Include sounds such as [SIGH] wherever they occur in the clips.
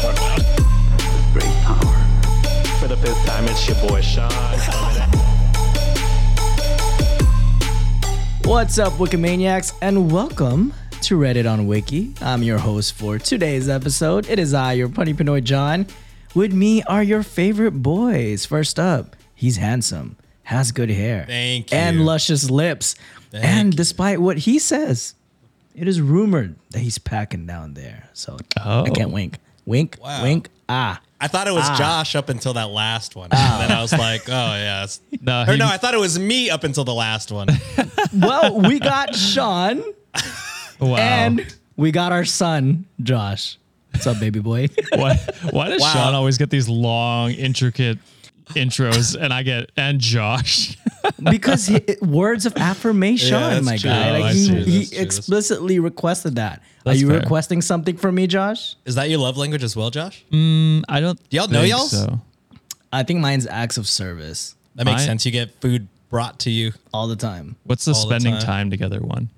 I. Great power. For the fifth time, it's your boy Sean. What's up, Wikimaniacs, and welcome to Reddit on Wiki. I'm your host for today's episode. It is I, your punny Pinoy John. With me are your favorite boys. First up, he's handsome, has good hair, Thank you. and luscious lips. and despite what he says, it is rumored that he's packing down there. So I Oh. can't wink, wink, Wow. wink. Ah, I thought it was Josh up until that last one. And then I was like, oh, yeah. [LAUGHS] No, or no, I thought it was me up until the last one. [LAUGHS] well, we got Sean. Wow. And we got our son, Josh. What's up, baby boy? [LAUGHS] why, why does Wow. Sean always get these long, intricate intros and I get, and Josh? [LAUGHS] because he, words of affirmation, Yeah, my true. guy. Oh, Like I he, see. he true, explicitly requested that. Are you fair. requesting something from me, Josh? Is that your love language as well, Josh? Mm, I don't Do y'all know y'all? So. I think mine's acts of service That makes I- sense. You get food brought to you. all the time. What's the All the spending time. time. together one?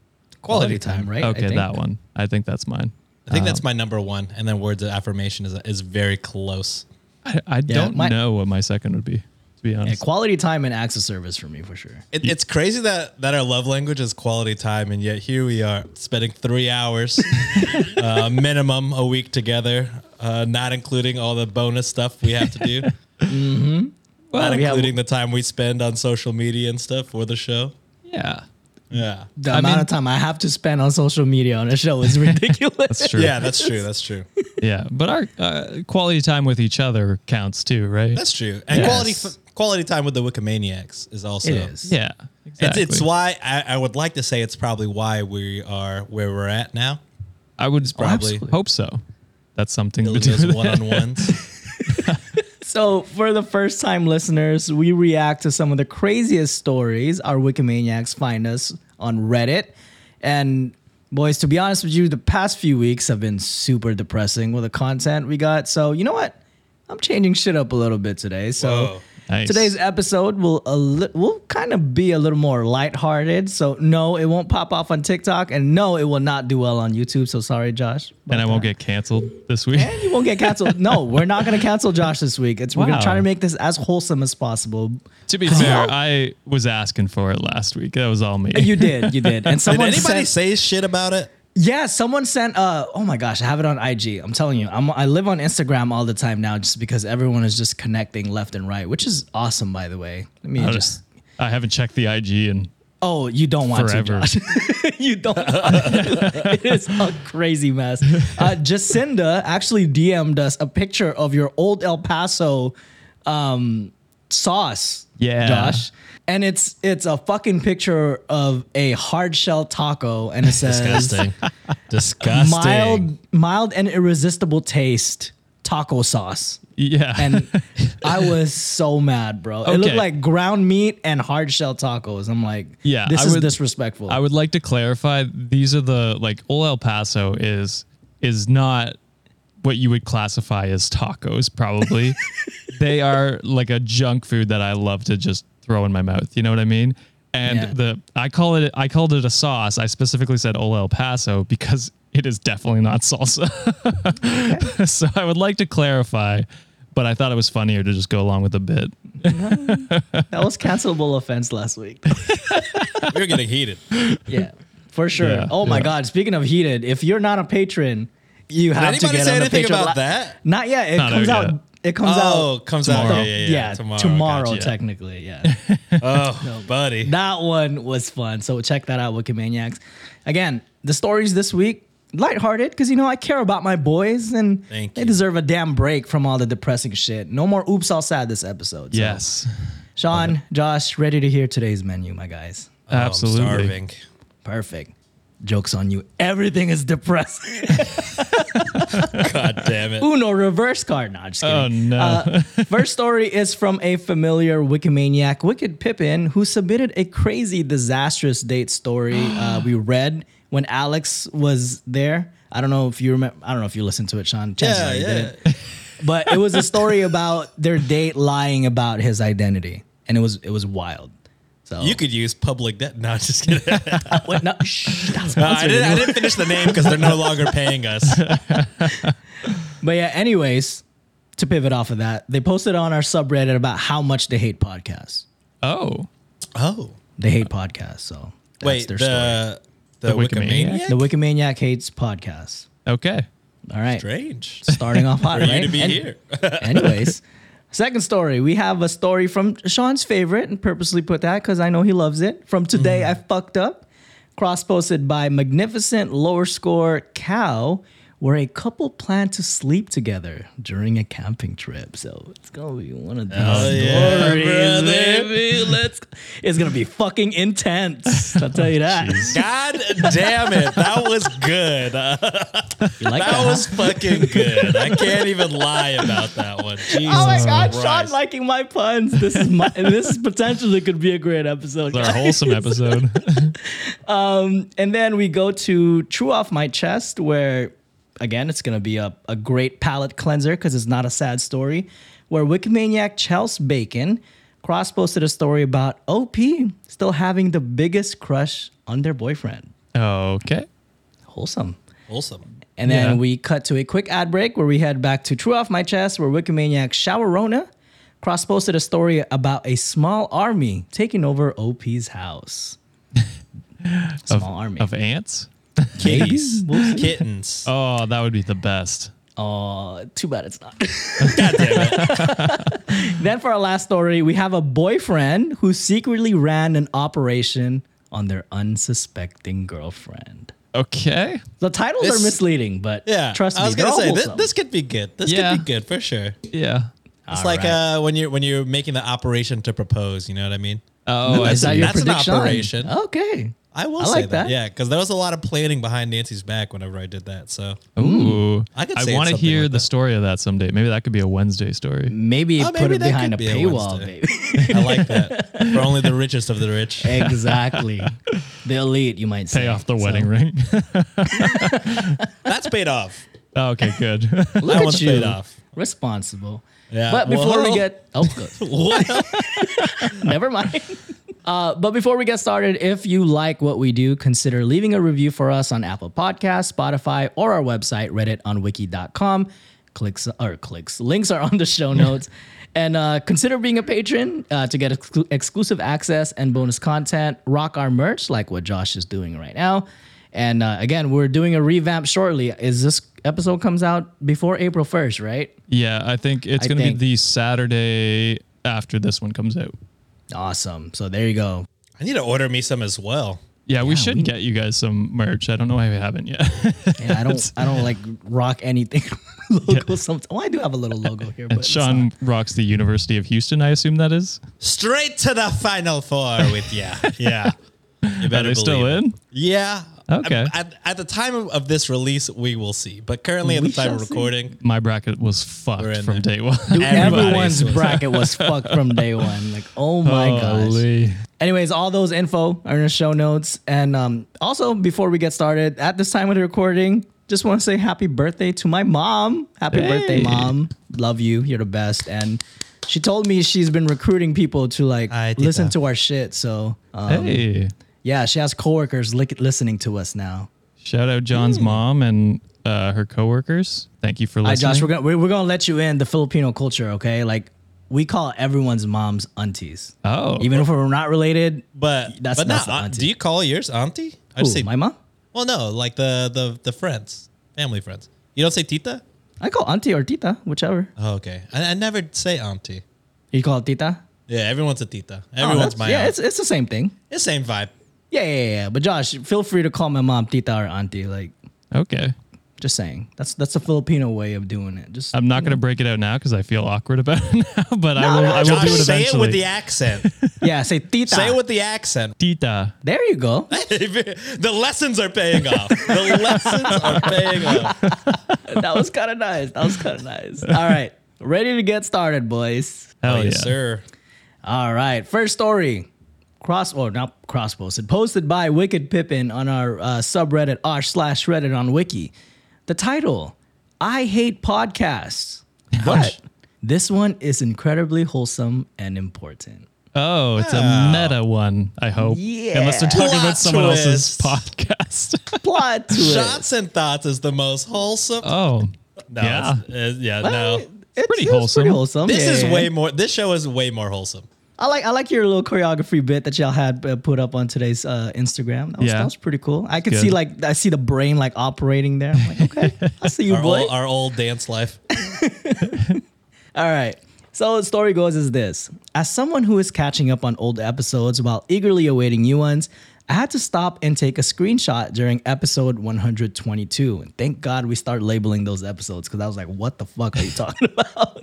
Quality time, right? Okay, that one. I think that's mine. I think that's um, my number one. And then words of affirmation is, is very close. I, I don't my- know what my second would be, to be Yeah, honest. quality time and acts of service for me, for sure. It, it's crazy that, that our love language is quality time, and yet here we are spending three hours [LAUGHS] uh, minimum a week together, uh, not including all the bonus stuff we have to do. [LAUGHS] not we have- including the time we spend on social media and stuff for the show. yeah. Yeah. The I amount mean- of time I have to spend on social media on a show is [LAUGHS] ridiculous. That's true. Yeah, that's true. That's true. Yeah. But our uh, quality time with each other counts too, right? That's true. And Yes. quality f- quality time with the Wikimaniacs is also it is. yeah. Exactly. it's why I, I would like to say it's probably why we are where we're at now. I would probably- probably hope so. That's something to do. one it. on ones. [LAUGHS] So, for the first time listeners, we react to some of the craziest stories our Wikimaniacs find us on Reddit. And, boys, to be honest with you, the past few weeks have been super depressing with the content we got. So, you know what? I'm changing shit up a little bit today. So, Whoa. Nice. today's episode will a li- will kind of be a little more lighthearted. So, no, it won't pop off on TikTok, and no, it will not do well on YouTube. So, sorry, Josh. and I won't uh, get canceled this week. And you won't get canceled. No, we're not going to cancel Josh this week. It's we're going to try to make this as wholesome as possible. To be fair, [LAUGHS] I was asking for it last week. That was all me. You did, you did. And Did someone anybody sent, say shit about it? Yeah, someone sent. Uh, oh my gosh, I have it on IG. I'm telling you, I'm, I live on Instagram all the time now, just because everyone is just connecting left and right, which is awesome, by the way. Let me I, just. I haven't checked the IG and Oh, you don't want Forever. to, Josh. [LAUGHS] you don't. [LAUGHS] It is a crazy mess. Uh, Jacinda actually DM'd us a picture of your old El Paso um, sauce. Yeah. Josh. And it's it's a fucking picture of a hard shell taco, and it [LAUGHS] says Disgusting. [LAUGHS] Disgusting. mild mild and irresistible taste taco sauce. yeah. And I [LAUGHS] was so mad, bro. It looked like ground meat and hard shell tacos. I'm like, Yeah, this I is would- disrespectful. I would like to clarify these are the like Old El Paso is is not what you would classify as tacos probably. [LAUGHS] they are like a junk food that I love to just throw in my mouth, you know what I mean? And Yeah. the I call it I called it a sauce. I specifically said Old El Paso because it is definitely not salsa. [LAUGHS] so I would like to clarify, but I thought it was funnier to just go along with the bit. [LAUGHS] that was cancelable offense last week. You're getting heated. yeah, for sure. Yeah, oh my yeah. god! Speaking of heated, if you're not a patron, you have to anybody get say on the anything Patreon about la- that? Not yet. It Not comes out out. yet. It comes Oh, out comes out. tomorrow. Yeah, yeah, yeah. tomorrow, Tomorrow. Gotcha. technically. Yeah. [LAUGHS] Oh, no, buddy. that one was fun. So check that out, Wikimaniacs. Again, the stories this week, lighthearted, because you know I care about my boys and Thank they you. deserve a damn break from all the depressing shit. No more oops all sad this episode. So, Yes. Sean, Josh, ready to hear today's menu, my guys. Oh, I'm Absolutely. starving. Perfect. Joke's on you. Everything is depressing. [LAUGHS] God damn it. Uno reverse card. Nah, just kidding. Oh no. Uh, first story is from a familiar Wikimaniac, Wicked Pippin, who submitted a crazy, disastrous date story uh, [GASPS] we read when Alex was there. I don't know if you remember. I don't know if you listened to it, Sean. Chances Yeah, you yeah. didn't. [LAUGHS] But it was a story about their date lying about his identity, and it was it was wild. So You could use public debt. No, just kidding. [LAUGHS] Wait, no, shh, that's No, I, didn't, I didn't finish the name because they're no longer paying us. [LAUGHS] But yeah, anyways, to pivot off of that, they posted on our subreddit about how much they hate podcasts. Oh, Oh, They hate podcasts. So that's wait, their story. the the, The Wikimaniac. Wikimaniac? The Wikimaniac hates podcasts. okay. All right. Strange Starting off [LAUGHS] hot, for right? you to be And- here. Anyways, second story. We have a story from Sean's favorite and purposely put that because I know he loves it. From Today mm. I Fucked Up, cross posted by Magnificent Lower Score Cow, where a couple plan to sleep together during a camping trip. So it's going to be one of these Oh, yeah, stories, brother. baby. Let's, it's going to be fucking intense. I'll tell you that. [LAUGHS] God damn it, that was good. Uh, [LAUGHS] You like that that? was huh? fucking [LAUGHS] good. I can't even lie about that one. Jesus Oh my God, Christ. Sean liking my puns. This is my. this potentially could be a great episode. It's our wholesome episode. um, And then we go to True Off My Chest, where again, it's going to be a, a great palate cleanser because it's not a sad story. Where Wikimaniac Chelsea Bacon cross posted a story about OP still having the biggest crush on their boyfriend. okay. Wholesome. Wholesome. And then Yeah. we cut to a quick ad break where we head back to True Off My Chest, where Wikimaniac Showerona cross posted a story about a small army taking over OP's house. [LAUGHS] small army. Of ants? Kitties. Kittens. Oh, that would be the best. Oh, too bad it's not. [LAUGHS] God damn it. [LAUGHS] then for our last story, we have a boyfriend who secretly ran an operation on their unsuspecting girlfriend. Okay. The titles This- are misleading, but Yeah. trust me, I was they're gonna say this, wholesome. this could be good. This Yeah. could be good for sure. Yeah. It's All like right. uh, when you're when you're making the operation to propose. You know what I mean? Oh, I Is that your That's an prediction? operation. Okay. I will I say like that. that. Yeah, because there was a lot of planning behind Nancy's back whenever I did that. So Ooh. I could I say want to hear like the that. story of that someday. Maybe that could be a Wednesday story. Maybe Oh, put maybe it that behind a could be a paywall, Wednesday. baby. [LAUGHS] I like that. [LAUGHS] For only the richest of the rich. [LAUGHS] exactly. The elite, you might say. Pay off the So, wedding ring. That's paid off. oh, okay, good. Look That at one's you. paid off. Responsible. Yeah. But before we Well- get oh good. Well, Never mind. Uh, but before we get started, if you like what we do, consider leaving a review for us on Apple Podcasts, Spotify, or our website, redditonwiki.com. Clicks or clicks. Links are on the show [LAUGHS] notes. and uh, consider being a patron uh, to get exclu- exclusive access and bonus content. Rock our merch, like what Josh is doing right now. And uh, again, we're doing a revamp shortly. Is this episode comes out before April 1st, right? yeah, I think it's I going to be think- the Saturday after this one comes out. Awesome. So there you go. I need to order me some as well. Yeah, we Yeah, should we- get you guys some merch. I don't know why we haven't yet. Yeah, I don't [LAUGHS] I don't like rock anything [LAUGHS] logo sometimes. Well, I do have a little logo here, but and it's Sean rocks the University of Houston, I assume that is. Straight to the final four with [LAUGHS] you. Yeah. You Are better they still it. in? Yeah. Okay. At, at the time of, of this release, we will see. But currently, at We the time shall of see. recording, My bracket was We're fucked in from there. day one. Dude, everybody's everyone's was- bracket was fucked from day one. Like, oh my gosh. Holy. Anyways, all those info are in the show notes. And um, also, before we get started, at this time of the recording, just want to say happy birthday to my mom. Happy birthday, Hey. mom. Love you. You're the best. And she told me she's been recruiting people to like Hi, tita. listen to our shit. So um, Hey. Yeah, she has coworkers li- listening to us now. Shout out John's mom and uh, her coworkers. Thank you for All right, listening. Josh, we're gonna we're, we're gonna let you in the Filipino culture, okay? Like we call everyone's moms aunties, oh, even if we're not related. but That's- but that's not, the auntie. do you call yours auntie? I Who, just say my mom? Well, no, like the the the friends, family friends. You don't say tita? I call auntie or tita, whichever. Oh, okay. I, I never say auntie. You call it tita? Yeah, everyone's a tita. Oh, Everyone's that's- my yeah, aunt. it's it's the same thing. It's same vibe. Yeah, yeah, yeah, yeah. But Josh, feel free to call my mom tita or auntie. Like, okay. just saying. That's that's a Filipino way of doing it. Just I'm not going to break it out now because I feel awkward about it [LAUGHS] now, but I will. no, I will Josh, do it say eventually. it with the accent. [LAUGHS] yeah, say tita. say it with the accent. Tita. there you go. [LAUGHS] the lessons are paying off. The lessons are paying off. that was kind of nice. That was kind of nice. All right, ready to get started, boys. Hell oh, yeah. yes, sir. All right, first story. Cross or not cross posted, posted by Wicked Pippin on our uh, subreddit r slash Reddit on Wiki. The title: I hate podcasts, [LAUGHS] but this one is incredibly wholesome and important. Oh, it's a meta one. I hope. Yeah. Unless they're talking Plot about someone else's twist. podcast. [LAUGHS] Plot twist. Shots and thoughts is the most wholesome. oh, [LAUGHS] no, yeah. it's- uh, yeah, Well, no. it's pretty it's wholesome. Pretty wholesome. This yeah, is yeah. way more. This show is way more wholesome. I like I like your little choreography bit that y'all had uh, put up on today's uh, Instagram. That was, Yeah. that was pretty cool. I could Good. see like I see the brain like operating there. I'm like, okay, I see you, Our boy. old, our old dance life. [LAUGHS] All right. So the story goes is this. As someone who is catching up on old episodes while eagerly awaiting new ones, I had to stop and take a screenshot during episode 122. And thank God we start labeling those episodes because I was like, what the fuck are you [LAUGHS] talking about?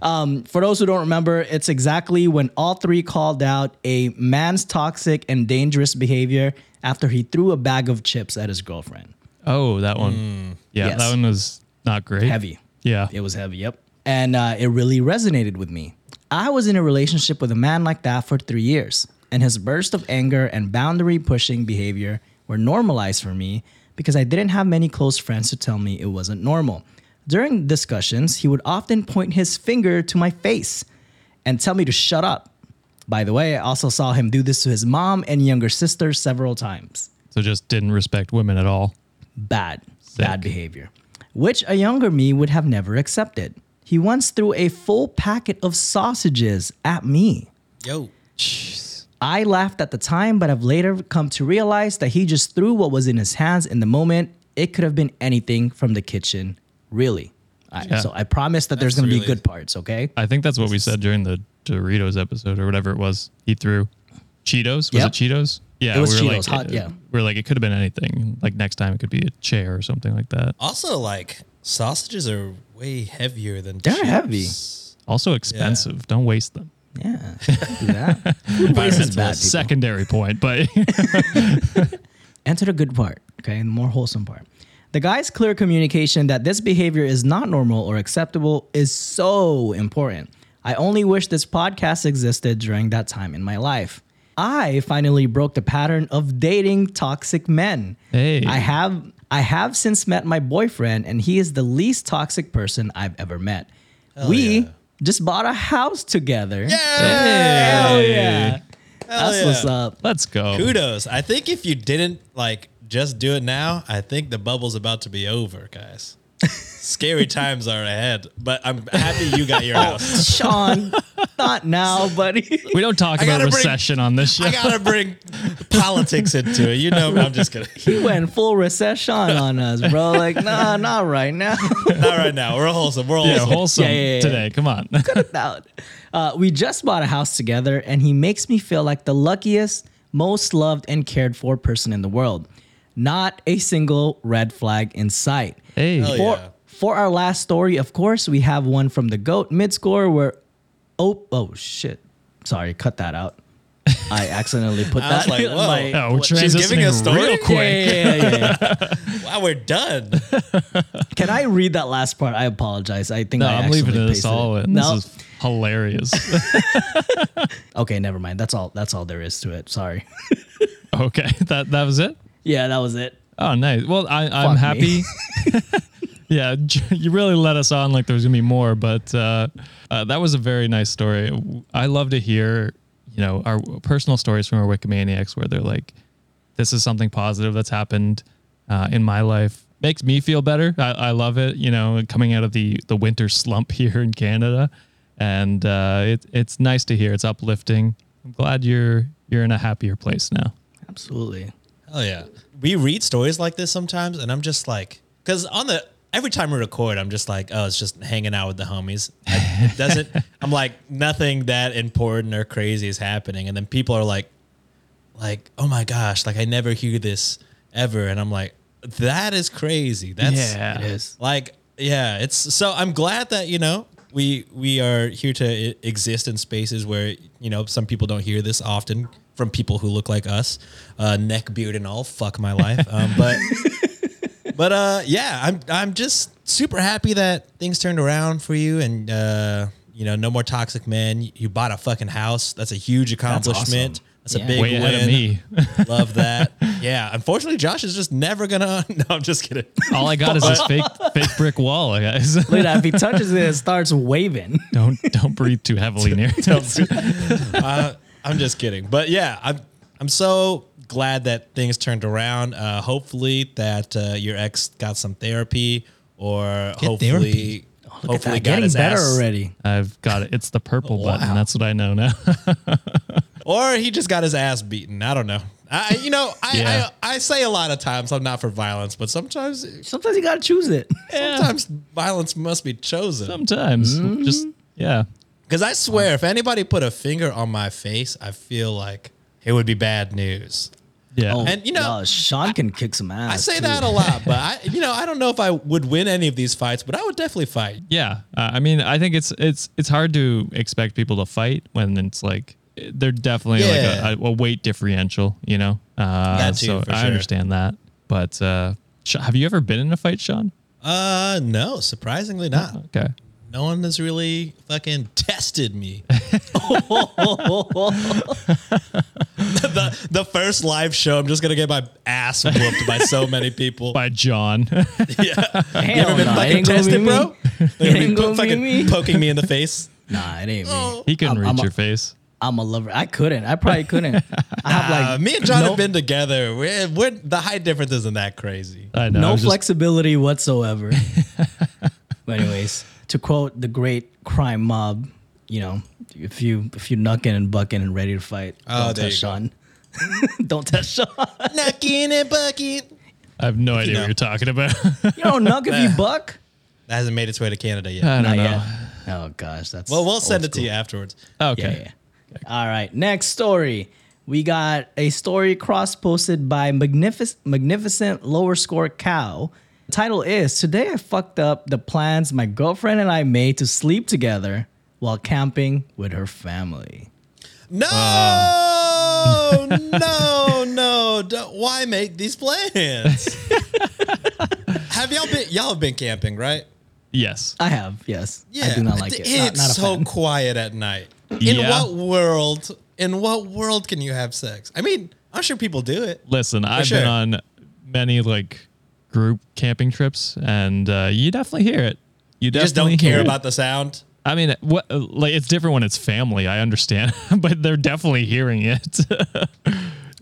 Um, for those who don't remember, it's exactly when all three called out a man's toxic and dangerous behavior after he threw a bag of chips at his girlfriend. Oh, that one. Yeah, Yes. that one was not great. Heavy. Yeah. It was heavy, yep. And uh, it really resonated with me. I was in a relationship with a man like that for three years, and his burst of anger and boundary pushing behavior were normalized for me because I didn't have many close friends to tell me it wasn't normal. During discussions, he would often point his finger to my face and tell me to shut up. By the way, I also saw him do this to his mom and younger sister several times So just didn't respect women at all. bad, bad behavior, which a younger me would have never accepted. He once threw a full packet of sausages at me. Yo. I laughed at the time, but I've later come to realize that he just threw what was in his hands in the moment. It could have been anything from the kitchen, really. I, Yeah. So I promise that there's going to be good parts, okay? I think that's what we said during the Doritos episode or whatever it was. He threw Cheetos. Was Yep. it Cheetos? Yeah, It was we were Cheetos, like, hot- yeah. We are like, it could have been anything. Like next time, it could be a chair or something like that. Also, like sausages are way heavier than They're chips. heavy. Also expensive. Don't waste them. Yeah, do that. Food waste is bad. people. Secondary point, but [LAUGHS] Enter the good part, okay? The more wholesome part. The guy's clear communication that this behavior is not normal or acceptable is so important. I only wish this podcast existed during that time in my life. I finally broke the pattern of dating toxic men. Hey. I have I have since met my boyfriend and he is the least toxic person I've ever met. we yeah. Just bought a house together. Yeah. Hell yeah. That's yeah. what's up. let's go. Kudos. I think if you didn't like just do it now, I think the bubble's about to be over, guys. [LAUGHS] Scary times are ahead, but I'm happy you got your house. Sean, not now, buddy. We don't talk I about gotta bring- recession on this show. I gotta bring politics into it. You know, I'm just kidding. he went full recession on us, bro. Like, nah, not right now. Not right now. We're wholesome. We're yeah, wholesome. wholesome Yeah, yeah, yeah. today. Come on. out. Uh, we just bought a house together, and he makes me feel like the luckiest, most loved, and cared for person in the world. Not a single red flag in sight. Hey. Hell For, yeah. For our last story, of course, we have one from the GOAT mid score where, oh, oh shit. Sorry, cut that out. I [LAUGHS] accidentally put I that was like, whoa. my- Oh, we're She's giving transitioning a story? real Yeah, quick. yeah, yeah, yeah, yeah. [LAUGHS] Wow, we're done. [LAUGHS] Can I read that last part? I apologize. I think No, I I'm leaving this all it. in. No, This is hilarious. okay, never mind. That's all. That's all there is to it. Sorry. okay, that that was it. yeah, that was it. Oh, nice. Well, I, I'm happy. Me. yeah, [LAUGHS] you really let us on like there was gonna be more, but uh, uh, that was a very nice story. I love to hear, you know, our personal stories from our Wikimaniacs where they're like, "This is something positive that's happened uh, in my life." Makes me feel better. I, I love it. You know, coming out of the the winter slump [LAUGHS] here in Canada, and uh, it, it's nice to hear. It's uplifting. I'm glad you're you're in a happier place now. Absolutely. Oh yeah. We read stories like this sometimes, and I'm just like, because on the every time we record, I'm just like, oh, it's just hanging out with the homies. It doesn't. [LAUGHS] I'm like, nothing that important or crazy is happening, and then people are like, like, oh my gosh, like I never hear this ever, and I'm like, that is crazy. That's Yeah. It is. like yeah it's so i'm glad that you know we we are here to exist in spaces where you know some people don't hear this often from people who look like us uh neck beard and all fuck my life [LAUGHS] um but [LAUGHS] but uh yeah i'm i'm just super happy that things turned around for you and uh you know no more toxic men you bought a fucking house that's a huge accomplishment that's, Yeah. a big Way ahead of win. me. [LAUGHS] love that [LAUGHS] yeah unfortunately josh is just never gonna no i'm just kidding All I got is this fake fake brick wall, guys. Look at that. If he touches it, it starts waving. don't don't breathe too heavily near. it. uh, I'm just kidding. But yeah, I'm I'm so glad that things turned around. Uh, hopefully that uh, your ex got some therapy, or hopefully therapy. Look at hopefully that, got getting his better ass, already. I've got it. It's the purple [LAUGHS] Wow. button. That's what I know now. [LAUGHS] or he just got his ass beaten. I don't know. I you know I, Yeah. I I say a lot of times I'm not for violence, but sometimes Sometimes you gotta choose it. [LAUGHS] sometimes violence must be chosen. Sometimes, Mm-hmm. just yeah. Because I swear, if anybody put a finger on my face, I feel like it would be bad news. Yeah. Oh, And, you know, yeah, Sean can kick some ass. I say too. that a lot, but I, [LAUGHS] you know, I don't know if I would win any of these fights, but I would definitely fight. Yeah, uh, I mean, I think it's it's it's hard to expect people to fight when it's like they're definitely Yeah. like a, a weight differential, you know. Uh, That too, so for I sure. understand that, but uh, have you ever been in a fight, Sean? Uh, no, surprisingly not. Okay, No one has really fucking tested me. [LAUGHS] the, the first live show, I'm just gonna get my ass whooped by so many people. by John. [LAUGHS] yeah, [LAUGHS] Hell you ever been no, it fucking ain't gonna be tested, me. bro? It They're gonna ain't gonna be fucking me. poking me in the face. Nah, it ain't me. he couldn't I'm- reach I'm a- your face. I'm a lover. I couldn't. I probably couldn't. I have like Uh, me and John no, have been together. We're, we're the height difference isn't that crazy. I know. I no was just- flexibility whatsoever. but anyways, to quote the great crime mob, you know, if you if you knucking and bucking and ready to fight, Oh, don't there test you go. Sean. [LAUGHS] don't test Sean. Knocking and bucking. I have no idea know. what you're talking about. You don't knuck if you [LAUGHS] buck. That hasn't made its way to Canada yet. I don't Not know. yet. Oh gosh, that's well, we'll old send it to you afterwards. Okay. Yeah, yeah. All right. Next story. We got a story cross posted by Magnific- Magnificent Lower Score Cow. The title is Today I fucked up the plans my girlfriend and I made to sleep together while camping with her family. No, uh. [LAUGHS] no, no. Don't, why make these plans? [LAUGHS] have y'all been? Y'all have been camping, right? Yes. I have, yes. I do not like it. It's Not, not so fan. quiet at night. In Yeah. what world? In what world can you have sex? I mean, I'm sure people do it. Listen, I've sure. been on many like group camping trips, and uh, you definitely hear it. You, You just don't care hear about the sound. I mean, what like it's different when it's family. I understand, [LAUGHS] but they're definitely hearing it. [LAUGHS]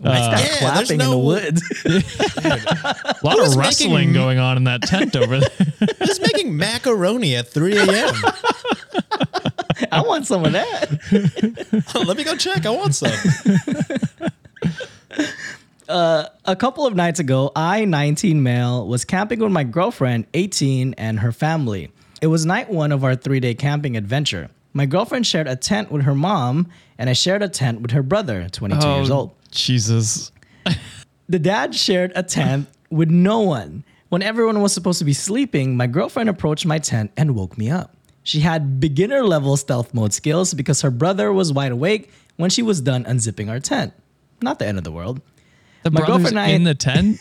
It's that Yeah, there's clapping no- in the woods. [LAUGHS] A lot Who's of making- wrestling going on in that tent over there. Just making macaroni at 3 a.m. I want some of that. Let me go check. I want some. Uh, a couple of nights ago, I, 19 male, was camping with my girlfriend, 18, and her family. It was night one of our three day camping adventure. My girlfriend shared a tent with her mom, and I shared a tent with her brother, 22 years Oh, old. Jesus. [LAUGHS] The dad shared a tent with no one. When everyone was supposed to be sleeping, my girlfriend approached my tent and woke me up. She had beginner level stealth mode skills because her brother was wide awake when she was done unzipping our tent. Not the end of the world. The My brother's girlfriend and I- in the tent.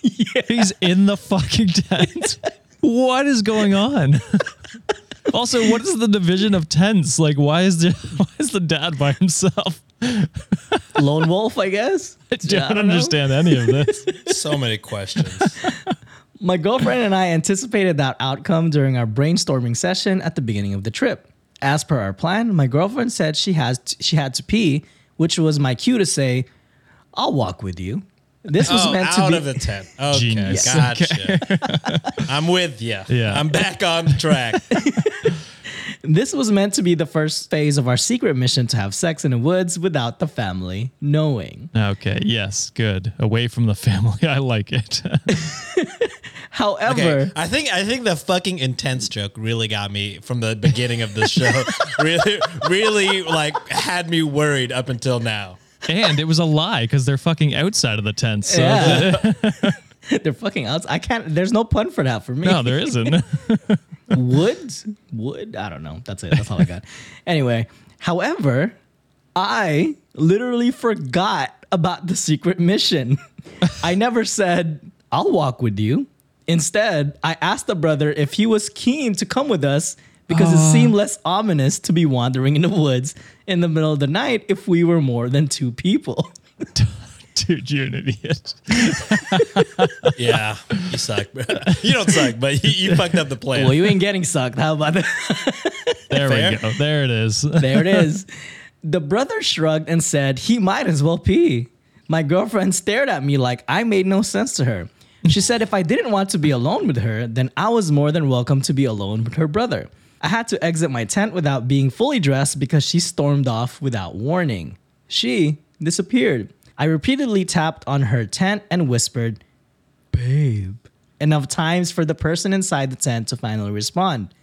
[LAUGHS] He's in the fucking tent. what is going on? [LAUGHS] also, what is the division of tents? Like, why is the [LAUGHS] why is the dad by himself? Lone wolf, I guess. I don't, don't know. understand any of this. So many questions. My girlfriend and I anticipated that outcome during our brainstorming session at the beginning of the trip. As per our plan, my girlfriend said she has she had to pee, which was my cue to say, "I'll walk with you." This was Oh, meant to out be of the tent. [LAUGHS] Okay, Genius. gotcha. [LAUGHS] I'm with you. Yeah. I'm back on track. [LAUGHS] this was meant to be the first phase of our secret mission to have sex in the woods without the family knowing. Okay, yes, good. Away from the family. I like it. However, Okay, I think I think the fucking intense joke really got me from the beginning of the show. really, really like had me worried up until now. And it was a lie because they're fucking outside of the tent. So Yeah. [LAUGHS] [LAUGHS] they're fucking outside. I can't. There's no pun for that for me. no, there isn't. [LAUGHS] Woods? Wood? I don't know. That's it. That's all I got. Anyway, however, I literally forgot about the secret mission. I never said, I'll walk with you. Instead, I asked the brother if he was keen to come with us because it uh. seemed less ominous to be wandering in the woods in the middle of the night if we were more than two people. [LAUGHS] Dude, you're an idiot. [LAUGHS] Yeah, you suck. bro. you don't suck, but you, you fucked up the plan. well, you ain't getting sucked. How about that? [LAUGHS] There Fair. we go. There it is. there it is. The brother shrugged and said he might as well pee. My girlfriend stared at me like I made no sense to her. She said if I didn't want to be alone with her, then I was more than welcome to be alone with her brother. I had to exit my tent without being fully dressed because she stormed off without warning. She disappeared. I repeatedly tapped on her tent and whispered, Babe, enough times for the person inside the tent to finally respond.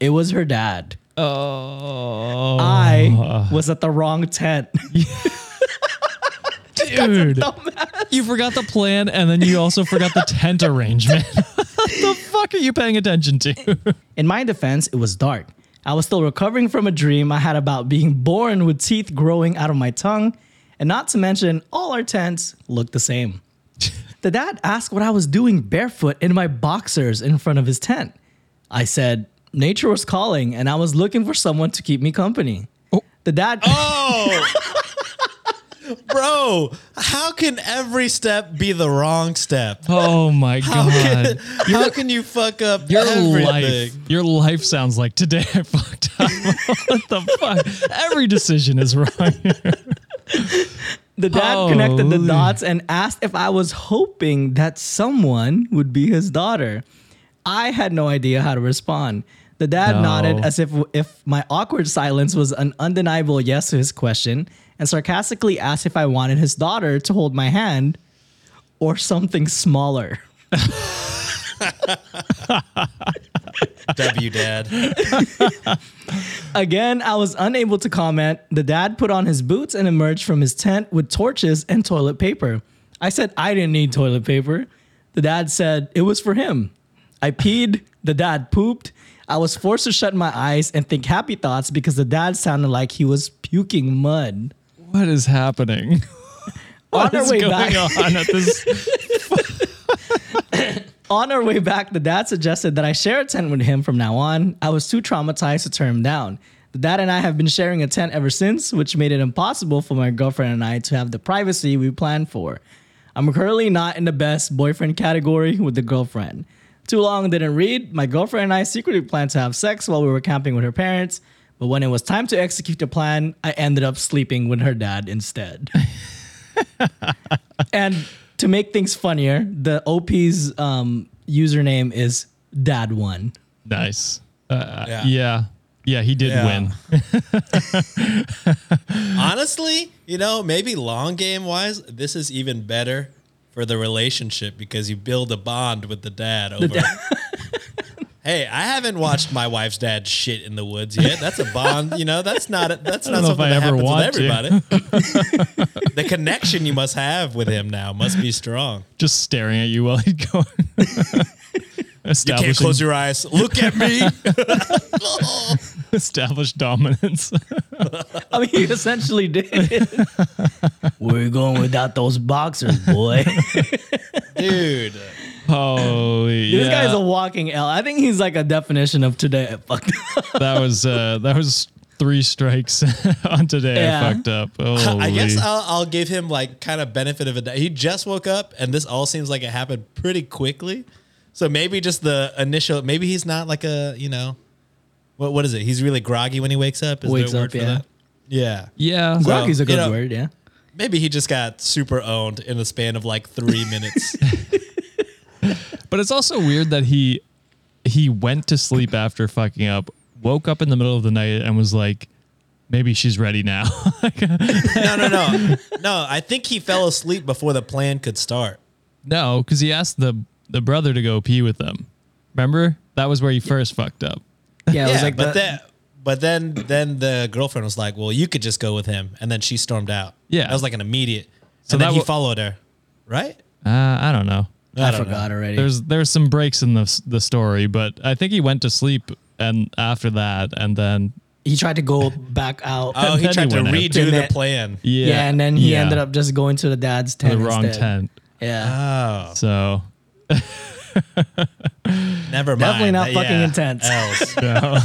It was her dad. Oh, I was at the wrong tent. [LAUGHS] [LAUGHS] dude. You forgot the plan and then you also forgot the tent arrangement. [LAUGHS] the fuck are you paying attention to? In my defense, it was dark. I was still recovering from a dream I had about being born with teeth growing out of my tongue, and not to mention, all our tents looked the same. [LAUGHS] the dad asked what I was doing barefoot in my boxers in front of his tent. I said, Nature was calling, and I was looking for someone to keep me company. Oh. The dad. Oh, [LAUGHS] bro, how can every step be the wrong step? Oh my god. [LAUGHS] How can you fuck up Your everything? life, your life sounds like today I [LAUGHS] fucked up. what the fuck? Every decision is wrong. The dad connected the Holy. dots and asked if I was hoping that someone would be his daughter. I had no idea how to respond. The dad No. nodded as if if my awkward silence was an undeniable yes to his question and sarcastically asked if I wanted his daughter to hold my hand or something smaller. [LAUGHS] W dad. [LAUGHS] Again, I was unable to comment. The dad put on his boots and emerged from his tent with torches and toilet paper. I said I didn't need toilet paper. The dad said it was for him. I peed. The dad pooped. I was forced to shut my eyes and think happy thoughts because the dad sounded like he was puking mud. What is happening? [LAUGHS] On What our is way going back, on at this? [LAUGHS] on our way back, the dad suggested that I share a tent with him from now on. I was too traumatized to turn him down. The dad and I have been sharing a tent ever since, which made it impossible for my girlfriend and I to have the privacy we planned for. I'm currently not in the best boyfriend category with the girlfriend. Too long didn't read. My girlfriend and I secretly planned to have sex while we were camping with her parents, but when it was time to execute the plan, I ended up sleeping with her dad instead. [LAUGHS] and to make things funnier, the OP's um, username is Dad1. Nice. Uh, Yeah. yeah. yeah. he did Yeah. win. [LAUGHS] Honestly, you know, maybe long game wise, this is even better for the relationship because you build a bond with the dad over. [LAUGHS] hey, I haven't watched my wife's dad shit in the woods yet. That's a bond, you know. That's not a, that's not something I that ever happens want with everybody. [LAUGHS] the connection you must have with him now must be strong. Just staring at you while he's going. [LAUGHS] You can't close your eyes. Look at me. [LAUGHS] establish dominance. I mean, he essentially did. Where you going without those boxers, boy? Dude. Holy, This yeah. guy's a walking L. I think he's like a definition of today. Fuck. [LAUGHS] that was uh, that was three strikes [LAUGHS] on today. Yeah. I fucked up. I guess I'll, I'll give him like kind of benefit of a doubt. He just woke up, and this all seems like it happened pretty quickly. So maybe just the initial. Maybe he's not like a you know, what what is it? He's really groggy when he wakes up. Is Wakes there a up, word for yeah. that? Yeah. yeah. Well, Groggy's a you good know- word, yeah. Maybe he just got super owned in the span of like three [LAUGHS] minutes. [LAUGHS] But it's also weird that he he went to sleep after fucking up, woke up in the middle of the night, and was like, maybe she's ready now. [LAUGHS] no, no, no, [LAUGHS] no. I think he fell asleep before the plan could start. no, because he asked the the brother to go pee with them. Remember? That was where he first fucked up. Yeah, it was like but the, then, but then, then the girlfriend was like, "Well, you could just go with him," and then she stormed out. Yeah. that was like an immediate. So So and then that he wa- followed her, right? Uh, I don't know. I, don't forgot already. There's there's some breaks in the the story, but I think he went to sleep and after that, and then he tried to go back out. Oh, he tried he to redo the net- plan. yeah, yeah, and then he yeah, ended up just going to the dad's tent. the wrong instead. tent. Yeah. Oh, So [LAUGHS] never mind. Definitely not Uh, fucking yeah. intense. Else. [LAUGHS] no,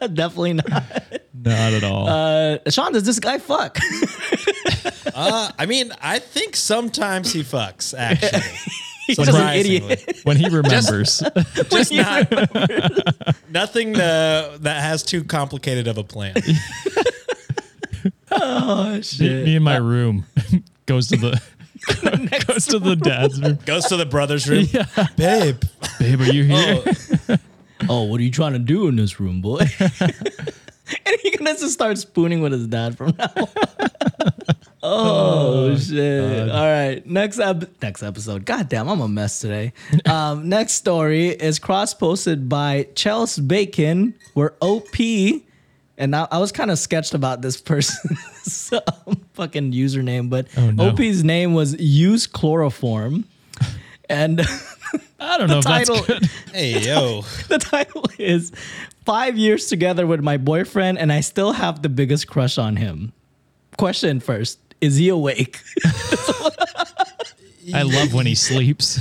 [LAUGHS] Definitely not. not at all. Uh, Sean, does this guy fuck? Uh, I mean, I think sometimes he fucks. Actually, He's just an idiot. when he remembers, just [LAUGHS] not [LAUGHS] nothing uh, that has too complicated of a plan. Oh Me, shit! me in my room [LAUGHS] goes to the goes to the dad's room. Goes to the brother's room. Babe. Babe, are you here? Oh, what are you trying to do in this room, boy? and he gonna just start spooning with his dad from now. on. Oh, shit! All right, next ep- next episode. God damn, I'm a mess today. [LAUGHS] Um, next story is cross posted by Chels Bacon, where OP. And I, I was kind of sketched about this person's [LAUGHS] um, fucking username, but Oh, no. OP's name was use chloroform, [LAUGHS] and I don't know if title- that's good. Hey, yo. the title is Five Years Together with My Boyfriend, and I Still Have the Biggest Crush on Him. Question first Is he awake? [LAUGHS] I love when he sleeps.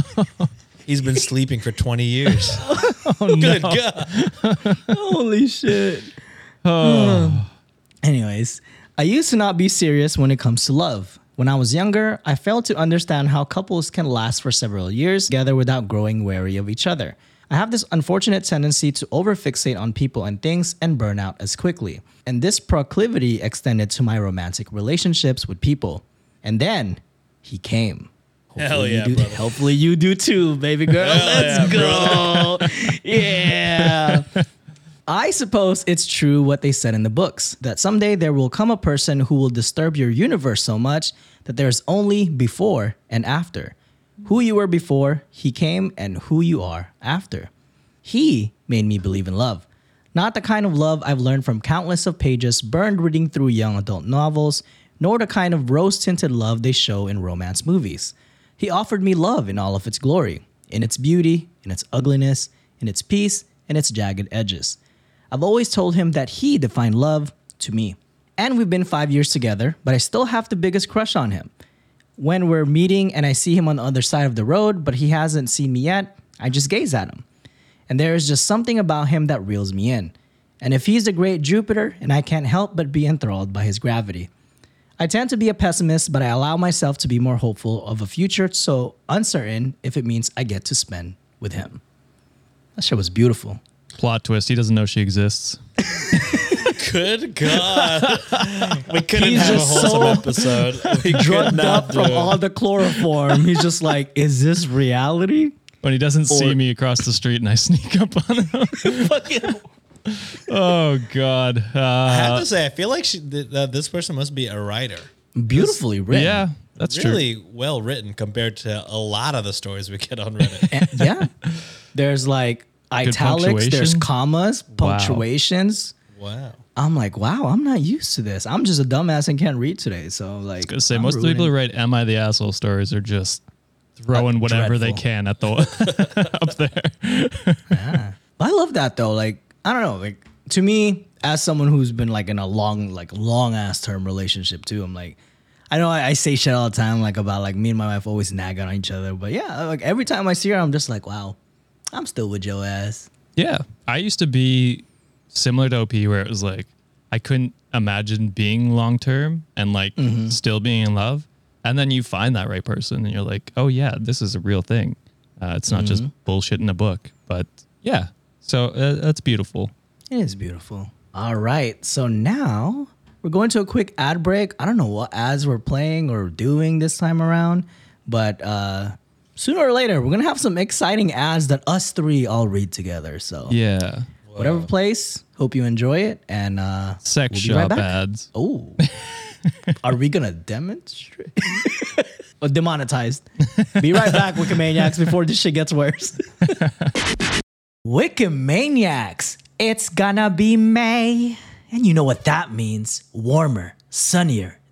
[LAUGHS] He's been sleeping for 20 years. [LAUGHS] Oh Good no. God. Holy shit. [SIGHS] Oh. Hmm. Anyways, I used to not be serious when it comes to love. When I was younger, I failed to understand how couples can last for several years together without growing wary of each other. I have this unfortunate tendency to overfixate on people and things and burn out as quickly. And this proclivity extended to my romantic relationships with people. And then he came. Hell you yeah, do- brother. Hopefully you do too, baby girl. Let's go. [LAUGHS] yeah. I suppose it's true what they said in the books that someday there will come a person who will disturb your universe so much that there's only before and after. Who you were before, he came, and who you are after. He made me believe in love. Not the kind of love I've learned from countless of pages burned reading through young adult novels, nor the kind of rose tinted love they show in romance movies. He offered me love in all of its glory, in its beauty, in its ugliness, in its peace, and its jagged edges. I've always told him that he defined love to me. And we've been five years together, but I still have the biggest crush on him. When we're meeting and I see him on the other side of the road, but he hasn't seen me yet, I just gaze at him. And there is just something about him that reels me in. And if he's a great Jupiter, and I can't help but be enthralled by his gravity. I tend to be a pessimist, but I allow myself to be more hopeful of a future so uncertain if it means I get to spend with him. That shit was beautiful. Plot twist: He doesn't know she exists. [LAUGHS] Good God. We couldn't He's have a just wholesome so episode. [LAUGHS] We could Drugged not up do from it. all the chloroform. He's just like, is this reality? When he doesn't see me across the street and I sneak up on him. [LAUGHS] Fucking Oh God. I Uh, have to say, I feel like she, th- that this person must be a writer. beautifully written. yeah, that's true. really well written compared to a lot of the stories we get on Reddit. [LAUGHS] And- yeah. There's like italics, there's punctuation? commas, punctuations. Wow. I'm like, wow, I'm not used to this. I'm just a dumbass and can't read today. So like, gonna say I'm most people who write "Am I the asshole?" stories are just throwing whatever they can at the [LAUGHS] up there. [LAUGHS] yeah. I love that though. Like, I don't know. Like to me, as someone who's been like in a long, like long ass term relationship too, I'm like, I know I, I say shit all the time, like about like me and my wife always nag on each other. But yeah, like every time I see her, I'm just like, wow, I'm still with your ass. Yeah, I used to be similar to OP, where it was like I couldn't imagine being long term and like still being in love, and then you find that right person, and you're like, oh yeah, this is a real thing. Uh, it's not just bullshit in a book, but yeah. So uh, that's beautiful. It is beautiful. All right. So now we're going to a quick ad break. I don't know what ads we're playing or doing this time around, but uh, sooner or later, we're going to have some exciting ads that us three all read together. So, Yeah, whatever place, hope you enjoy it. And uh, sex we'll be right shop ads. Oh, [LAUGHS] are we to demonstrate? [LAUGHS] or demonetized. Be right back, Wikimaniacs, before this shit gets worse. [LAUGHS] Wikimaniacs, it's gonna be May. And you know what that means warmer, sunnier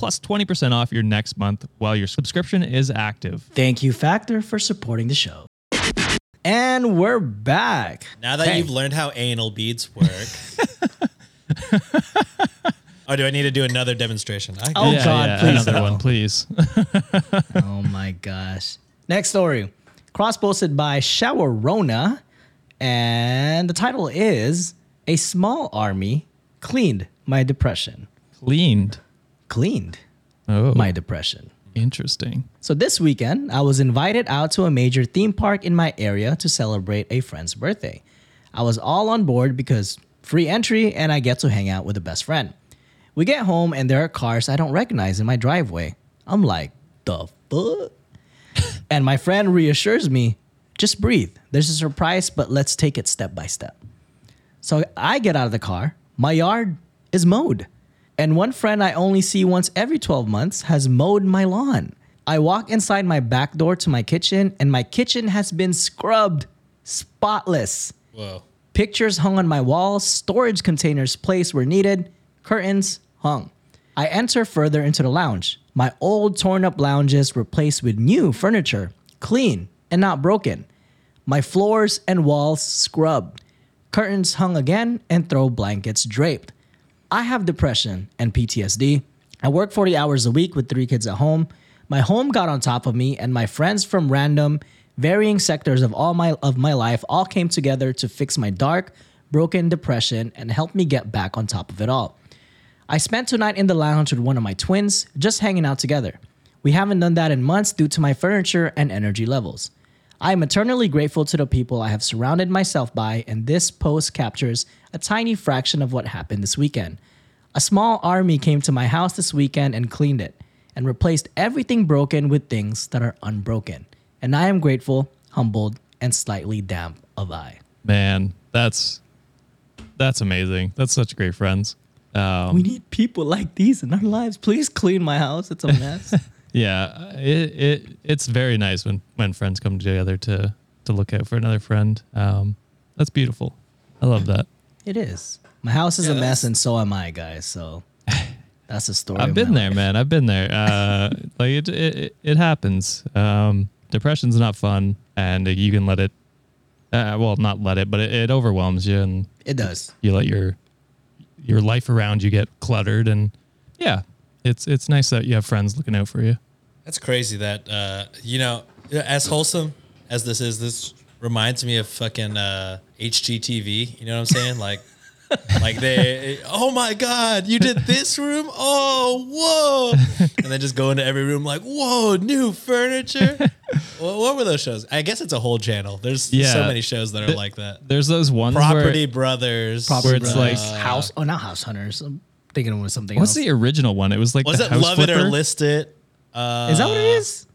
plus 20% off your next month while your subscription is active. Thank you, Factor, for supporting the show. And we're back. Now that Hey. you've learned how anal beads work. [LAUGHS] oh, do I need to do another demonstration? I Oh, God, please another no. one, please. [LAUGHS] Oh my gosh. Next story. Cross posted by Showerona. And the title is A Small Army Cleaned My Depression. Cleaned. Cleaned Oh, my depression. interesting. So this weekend, I was invited out to a major theme park in my area to celebrate a friend's birthday. I was all on board because free entry and I get to hang out with a best friend. We get home and there are cars I don't recognize in my driveway. I'm like, the fuck? [LAUGHS] and my friend reassures me, just breathe. There's a surprise, but let's take it step by step. So I get out of the car. My yard is mowed. And one friend I only see once every 12 months has mowed my lawn. I walk inside my back door to my kitchen, and my kitchen has been scrubbed, spotless. Whoa. Pictures hung on my walls, storage containers placed where needed, curtains hung. I enter further into the lounge. My old torn up lounges replaced with new furniture, clean and not broken. My floors and walls scrubbed. Curtains hung again and throw blankets draped. I have depression and PTSD. I work 40 hours a week with three kids at home. My home got on top of me, and my friends from random, varying sectors of all my of my life all came together to fix my dark, broken depression and help me get back on top of it all. I spent tonight in the lounge with one of my twins, just hanging out together. We haven't done that in months due to my furniture and energy levels. I am eternally grateful to the people I have surrounded myself by, and this post captures a tiny fraction of what happened this weekend. A small army came to my house this weekend and cleaned it, and replaced everything broken with things that are unbroken. And I am grateful, humbled, and slightly damp of eye. Man, that's that's amazing. That's such great friends. Um, We need people like these in our lives. Please clean my house. It's a mess. [LAUGHS] yeah, it, it it's very nice when when friends come together to to look out for another friend. Um, that's beautiful. I love that. it is. My house is Yeah, a mess, and so am I, guys. So [LAUGHS] that's the story. I've been there, life. man. I've been there. Uh, [LAUGHS] like it, it, it happens. Um, depression's not fun, and you can let it. Uh, well, not let it, but it, it overwhelms you, and It does. you let your your life around you get cluttered. And yeah, it's it's nice that you have friends looking out for you. That's crazy that uh, you know, as wholesome as this is, this reminds me of fucking uh, HGTV. You know what I'm saying? Like, [LAUGHS] like they, oh my god, you did this room? Oh, whoa! And then just go into every room like, whoa, new furniture. [LAUGHS] well, what were those shows? I guess it's a whole channel. There's so many shows that are The- like that. There's those ones Property where Brothers. Where it's like- house. Oh, not house hunters. I'm thinking it was something what's else. the original one? It was like Was the it house Love It or. List It? Uh, is that what it is?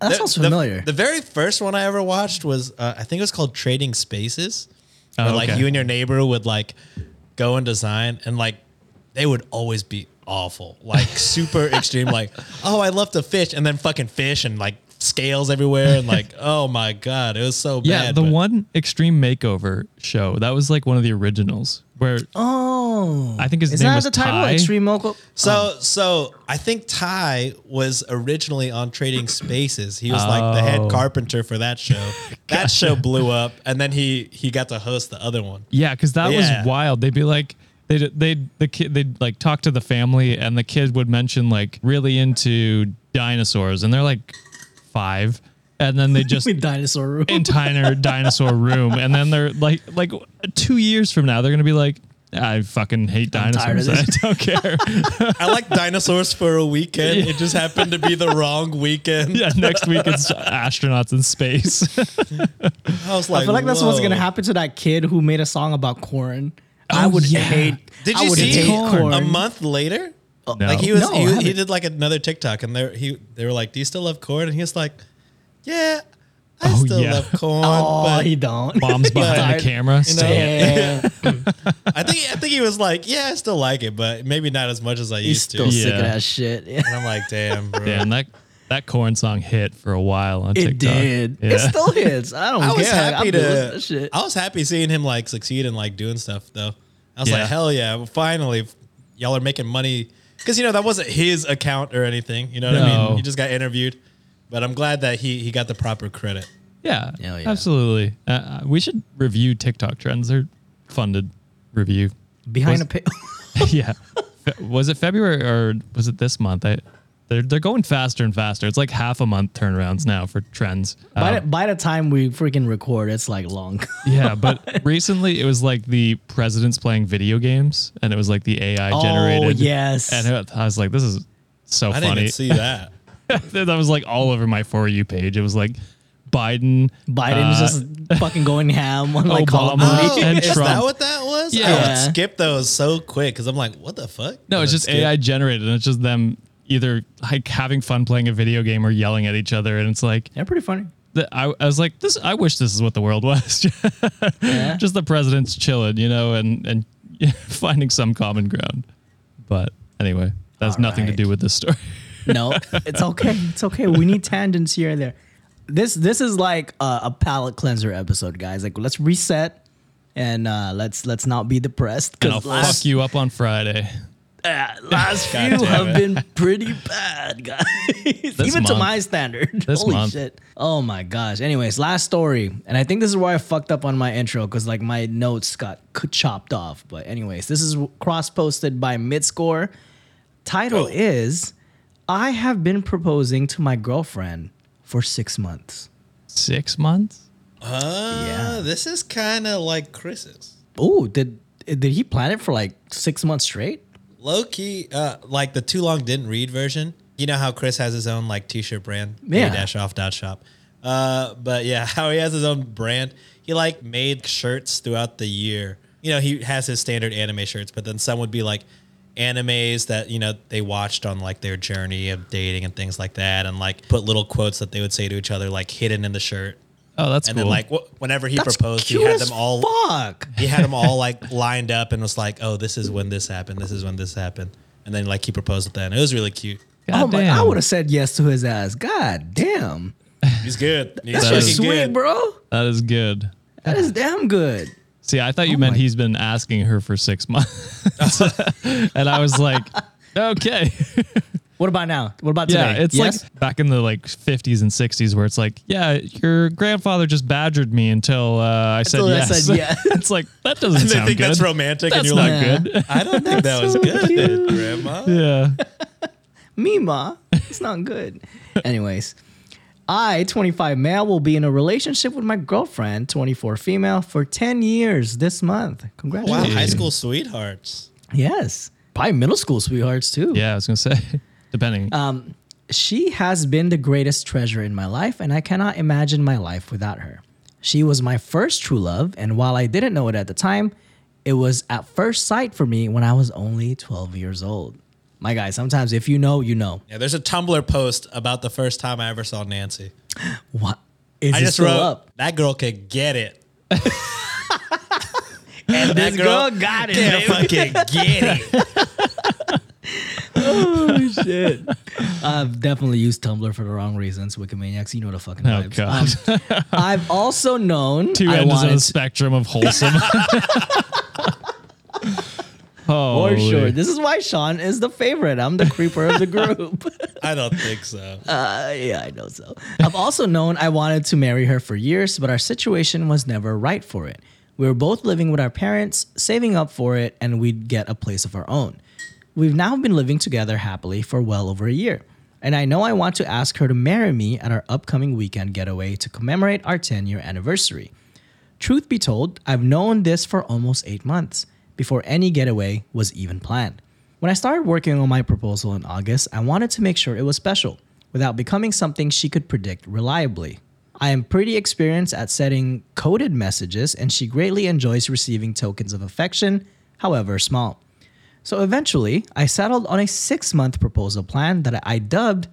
That the- sounds the- familiar. The, very first one I ever watched was uh, I think it was called Trading Spaces. Oh, where like okay. you and your neighbor would like go and design and like they would always be awful. Like [LAUGHS] super extreme like, "Oh, I love to fish." And then fucking fish and like scales everywhere and like, [LAUGHS] "Oh my god, it was so Yeah, bad." Yeah, the but- one Extreme Makeover show that was like one of the originals where oh, I think his is name that was the title? Ty. Extreme Moco. So so I think Ty was originally on Trading Spaces. He was like the head Oh. carpenter for that show. [LAUGHS] that show blew up and then he he got to host the other one. Yeah, because that Yeah. was wild. They'd be like, they'd they the kid they'd like talk to the family, and the kid would mention like really into dinosaurs, and they're like five, and then they [LAUGHS] just Dinosaur room. [LAUGHS] entire dinosaur room, and then they're like like two years from now they're gonna be like. I fucking hate I'm dinosaurs. [LAUGHS] I don't care. I like dinosaurs for a weekend. It just happened to be the wrong weekend. yeah, next week it's astronauts in space. I was like, I feel like that's what's gonna happen to that kid who made a song about corn. I Oh, would yeah. hate. Did I you would see hate corn? corn. a month later? No. Like he was, No, he, he did like another TikTok, and they he they were like, "Do you still love corn?" And he was like, "Yeah, I Oh, still yeah. love [LAUGHS] corn." Oh, but he don't. Mom's [LAUGHS] behind Tired. the camera. You know, saying, Yeah, I think I think he was like, "Yeah, I still like it, but maybe not as much as I he's used to." still sick of Yeah. that shit. Yeah. And I'm like, "Damn, bro." Damn, that that corn song hit for a while on TikTok. It TikTok. did. Yeah. It [LAUGHS] still hits. I don't I was care. happy I'm to. that shit. I was happy seeing him like succeed and like doing stuff though. I was Yeah. like, hell yeah! well, Finally, y'all are making money because you know that wasn't his account or anything. You know what I No. mean? He just got interviewed, but I'm glad that he he got the proper credit. Yeah, Hell yeah. absolutely. Uh, Uh, we should review TikTok trends. They're fun to review. Behind Was- a pit. [LAUGHS] yeah. Fe- Was it February or was it this month? I, they're they're going faster and faster. It's like half a month turnarounds now for trends. by, Um, the, by the time we freaking record, it's like long. [LAUGHS] yeah, but [LAUGHS] recently it was like the presidents playing video games, and it was like the AI generated. Oh yes. And it- I was like, this is so funny. I didn't funny. even see that. [LAUGHS] that was like all over my for you page. It was like Biden, Biden's uh, just [LAUGHS] fucking going ham on like Call of Obama. Duty. Oh, And is Trump. that what that was? I Yeah. would skip those so quick because I'm like, what the fuck? No, it's just skip. AI generated, and it's just them either like having fun playing a video game or yelling at each other, and it's like They're pretty funny. the, I, I was like, this. I wish this is what the world was. [LAUGHS] Yeah. just the president's chilling, you know, and and finding some common ground. But anyway, that has All nothing to do with this story. No, [LAUGHS] it's okay. It's okay. We need tangents here and there. This this is like a, a palate cleanser episode, guys. Like let's reset and uh, let's let's not be depressed and I'll because last fuck you up on Friday. uh, last [LAUGHS] few have it. been pretty bad, [LAUGHS] guys. Even to my standard. This Holy month. shit. Oh my gosh. Anyways, last story, and I think this is where I fucked up on my intro because like my notes got c- chopped off. But anyways, this is cross posted by Midscore. Title is I have been proposing to my girlfriend for six months. Six months. Uh, Yeah. This is kind of like Chris's. Oh, did did he plan it for like six months straight? Low key, uh, like the too long didn't read version. You know how Chris has his own like t-shirt brand, Yeah. dash off dot shop. Uh, but yeah, [LAUGHS] how he has his own brand. He like made shirts throughout the year. You know, he has his standard anime shirts, but then some would be like animes that you know they watched on like their journey of dating and things like that, and like put little quotes that they would say to each other like hidden in the shirt. Oh, that's and cool. then like wh- whenever he That's proposed, he cute had as them all Fuck. he had them all like [LAUGHS] lined up and was like, "Oh, this is when this happened. This is when this happened." And then like he proposed with that. And it was really cute. oh my! I would have said yes to his ass. God damn. He's good. He's That's That fucking is- sweet, good. bro. that is good. That is damn good. See, I thought you Oh meant my- he's been asking her for six months, [LAUGHS] and I was like, okay. What about now? What about Yeah, today? it's yes? like back in the like 50s and 60s where it's like, yeah, your grandfather just badgered me until uh, I said Until I yes. said [LAUGHS] yes. it's like that doesn't And they think good. that's romantic, and That's you're not like, good. [LAUGHS] "I don't think that was so good, cute. Grandma." yeah. me, ma. It's not good. Anyways, I, 25 male, will be in a relationship with my girlfriend, 24 female, for 10 years this month. Congratulations. Wow, high school sweethearts. Yes. Probably middle school sweethearts too. Yeah, I was gonna say, [LAUGHS] depending. Um, she has been the greatest treasure in my life, and I cannot imagine my life without her. She was my first true love, and while I didn't know it at the time, it was at first sight for me when I was only 12 years old. My guy, sometimes if you know, you know. Yeah, there's a Tumblr post about the first time I ever saw Nancy. [GASPS] What? Is I just wrote up? that girl could get it. [LAUGHS] And That girl got it. Can't fucking get it. [LAUGHS] Oh shit! I've definitely used Tumblr for the wrong reasons. Wikimaniacs, you know the fucking Oh, vibes. God. Um, I've also known [LAUGHS] Two I ends of the spectrum of wholesome. Oh, for sure. This is why Sean is the favorite. I'm the creeper of the [LAUGHS] group. [LAUGHS] I don't think so. Uh, yeah, I know so. I've also known I wanted to marry her for years, but our situation was never right for it. We were both living with our parents, saving up for it, and we'd get a place of our own. We've now been living together happily for well over a year. and I know I want to ask her to marry me at our upcoming weekend getaway to commemorate our 10 year anniversary. Truth be told, I've known this for almost eight months before any getaway was even planned. When I started working on my proposal in August, I wanted to make sure it was special without becoming something she could predict reliably. I am pretty experienced at setting coded messages, and she greatly enjoys receiving tokens of affection, however small. So eventually, I settled on a six month proposal plan that I dubbed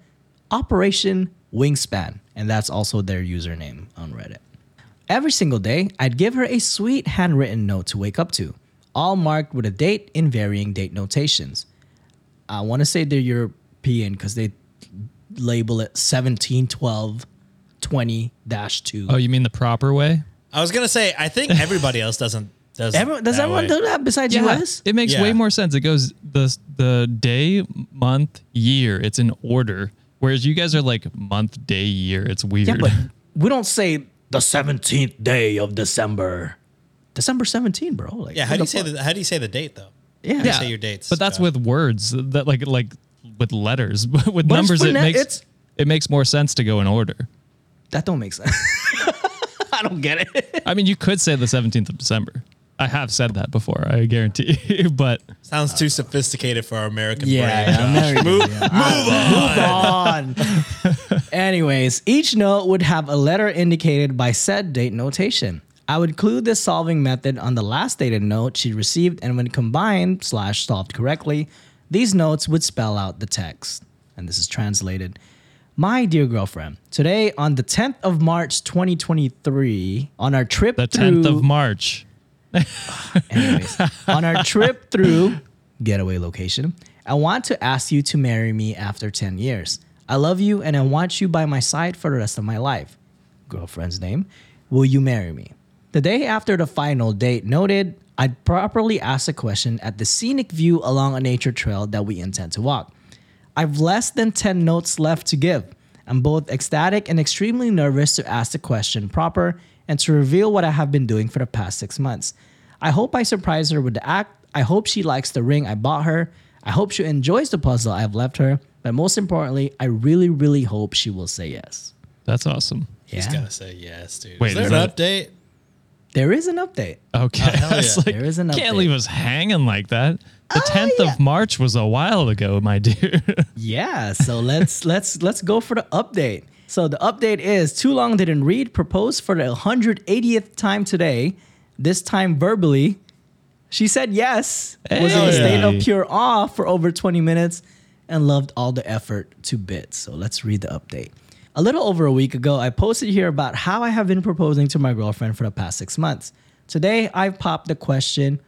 Operation Wingspan, and that's also their username on Reddit. Every single day, I'd give her a sweet handwritten note to wake up to, all marked with a date in varying date notations. I want to say they're European because they label it 1712 20 2. Oh, you mean the proper way? I was gonna say, I think [LAUGHS] everybody else doesn't. Does Everyone, does that everyone way. do that besides US? It makes Yeah. way more sense. It goes the the day, month, year. It's in order. Whereas you guys are like month, day, year. It's weird. Yeah, but we don't say the 17th day of December. December 17, bro. Like, Yeah, how do you say fuck? the, How do you say the date though? Yeah. How Yeah. say your dates? But that's Josh? with words that like like with letters. But [LAUGHS] with But numbers, it makes it's- it makes more sense to go in order. That don't make sense. [LAUGHS] I don't get it. I mean, you could say the 17th of December. I have said that before, I guarantee you. [LAUGHS] But sounds too sophisticated for our American Yeah, brain. yeah, Josh. American, Move, yeah. move on. Move on. Anyways, each note would have a letter indicated by said date notation. I would clue this solving method on the last dated note she received, and when combined slash solved correctly, these notes would spell out the text. And this is translated. My dear girlfriend, today on the 10th of March 2023, on our trip the through 10th of March. [LAUGHS] Anyways, on our trip through getaway location, I want to ask you to marry me after 10 years. I love you and I want you by my side for the rest of my life. Girlfriend's name. Will you marry me? The day after the final date noted, I'd properly ask a question at the scenic view along a nature trail that we intend to walk. I've less than 10 notes left to give. I'm both ecstatic and extremely nervous to ask the question proper and to reveal what I have been doing for the past six months. I hope I surprise her with the act. I hope she likes the ring I bought her. I hope she enjoys the puzzle I've left her. But most importantly, I really, really hope she will say yes. That's awesome. He's Yeah. gotta say yes, dude. Wait, is there is an that- update? There is an update. Okay. Oh, hell [LAUGHS] I was yeah. like, There is an can't leave us hanging like that. The Oh, 10th yeah. of March was a while ago, my dear. [LAUGHS] Yeah, so let's [LAUGHS] let's let's go for the update. So the update is too long didn't read proposed for the 180th time today. This time verbally. She said yes. Was in a state of pure awe for over 20 minutes and loved all the effort to bits. So let's read the update. A little over a week ago, I posted here about how I have been proposing to my girlfriend for the past six months. Today, I popped the question